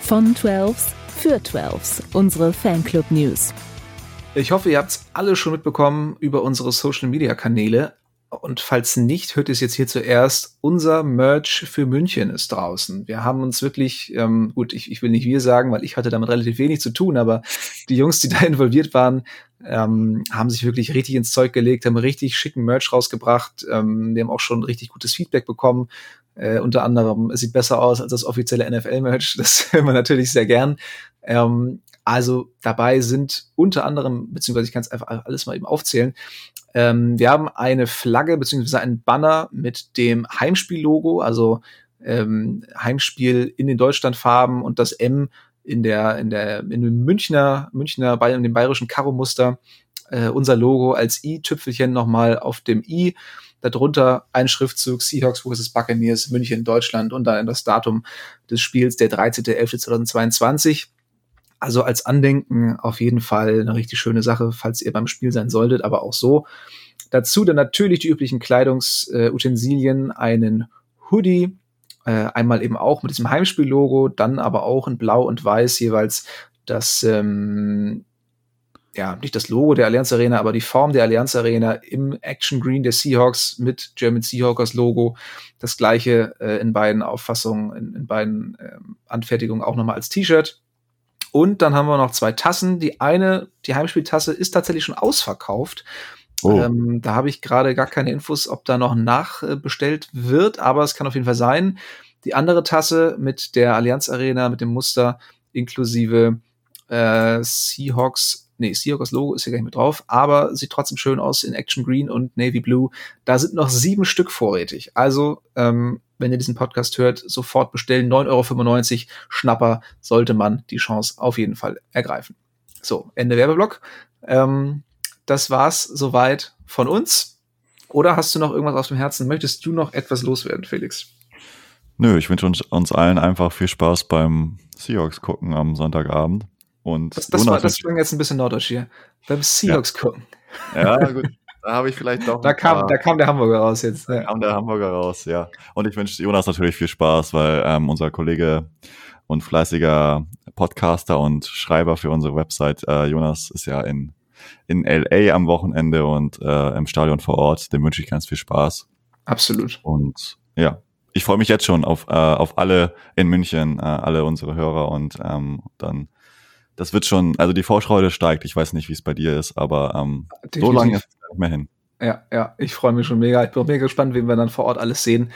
Von 12s für 12s, unsere Fanclub News. Ich hoffe, ihr habt's alle schon mitbekommen über unsere Social Media Kanäle. Und falls nicht, hört es jetzt hier zuerst. Unser Merch für München ist draußen. Wir haben uns wirklich, ähm, gut, ich, ich will nicht wir sagen, weil ich hatte damit relativ wenig zu tun, aber die Jungs, die da [laughs] involviert waren, ähm, haben sich wirklich richtig ins Zeug gelegt, haben richtig schicken Merch rausgebracht. Ähm, wir haben auch schon richtig gutes Feedback bekommen. Äh, unter anderem, es sieht besser aus als das offizielle NFL-Merch. [laughs] Das hören wir natürlich sehr gern. Ähm, also dabei sind unter anderem, beziehungsweise ich kann es einfach alles mal eben aufzählen, ähm, wir haben eine Flagge beziehungsweise einen Banner mit dem Heimspiel-Logo, also ähm, Heimspiel in den Deutschlandfarben und das M in der in der in dem Münchner Münchner bei dem bayerischen Karo-Muster äh, unser Logo als i-Tüpfelchen nochmal auf dem i. Darunter ein Schriftzug Seahawks vs. Buccaneers München Deutschland und dann das Datum des Spiels der 13.11.2022. Also als Andenken auf jeden Fall eine richtig schöne Sache, falls ihr beim Spiel sein solltet, aber auch so. Dazu dann natürlich die üblichen Kleidungsutensilien, einen Hoodie, äh, einmal eben auch mit diesem Heimspiel-Logo, dann aber auch in Blau und Weiß jeweils das ähm, ja, nicht das Logo der Allianz Arena, aber die Form der Allianz Arena im Action Green der Seahawks mit German Seahawkers Logo. Das gleiche äh, in beiden Auffassungen, in, in beiden ähm, Anfertigungen auch nochmal als T-Shirt. Und dann haben wir noch zwei Tassen. Die eine, die Heimspieltasse, ist tatsächlich schon ausverkauft. Oh. Ähm, da habe ich gerade gar keine Infos, ob da noch nachbestellt wird, aber es kann auf jeden Fall sein. Die andere Tasse mit der Allianz Arena, mit dem Muster inklusive äh, Seahawks nee, Seahawks Logo ist hier gar nicht mit drauf, aber sieht trotzdem schön aus in Action Green und Navy Blue. Da sind noch sieben Stück vorrätig. Also, ähm, wenn ihr diesen Podcast hört, sofort bestellen. 9,95 Euro Schnapper sollte man die Chance auf jeden Fall ergreifen. So, Ende Werbeblock. Ähm, das war's soweit von uns. Oder hast du noch irgendwas auf dem Herzen? Möchtest du noch etwas loswerden, Felix? Nö, ich wünsche uns, uns allen einfach viel Spaß beim Seahawks gucken am Sonntagabend. Und das, das, war, das klingt jetzt ein bisschen norddeutsch hier. Beim Seahawks ja. gucken. Ja, gut. Da habe ich vielleicht doch. [laughs] da, kam, da kam der Hamburger raus jetzt. Da kam der Hamburger raus, ja. Und ich wünsche Jonas natürlich viel Spaß, weil ähm, unser Kollege und fleißiger Podcaster und Schreiber für unsere Website, äh, Jonas, ist ja in, in LA am Wochenende und äh, im Stadion vor Ort. Dem wünsche ich ganz viel Spaß. Absolut. Und ja, ich freue mich jetzt schon auf, äh, auf alle in München, äh, alle unsere Hörer und ähm, dann das wird schon, also die Vorfreude steigt. Ich weiß nicht, wie es bei dir ist, aber ähm, so lange ist es nicht mehr hin. Ja, ja, ich freue mich schon mega. Ich bin mega gespannt, wen wir dann vor Ort alles sehen,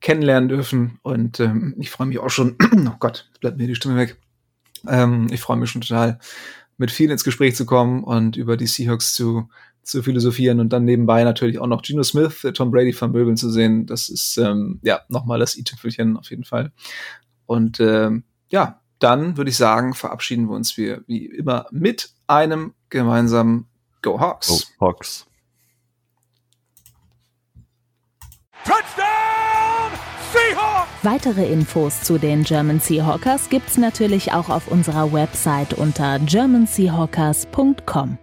kennenlernen dürfen. Und ähm, ich freue mich auch schon, [clears throat] oh Gott, bleibt mir die Stimme weg. Ähm, ich freue mich schon total, mit vielen ins Gespräch zu kommen und über die Seahawks zu, zu philosophieren und dann nebenbei natürlich auch noch Geno Smith, Tom Brady vermöbeln zu sehen. Das ist ähm, ja nochmal das i-Tüpfelchen auf jeden Fall. Und ähm, ja, dann würde ich sagen, verabschieden wir uns wie, wie immer mit einem gemeinsamen Go Hawks. Go Hawks. Touchdown Seahawks! Weitere Infos zu den German Seahawkers gibt's natürlich auch auf unserer Website unter germanseahawkers.com.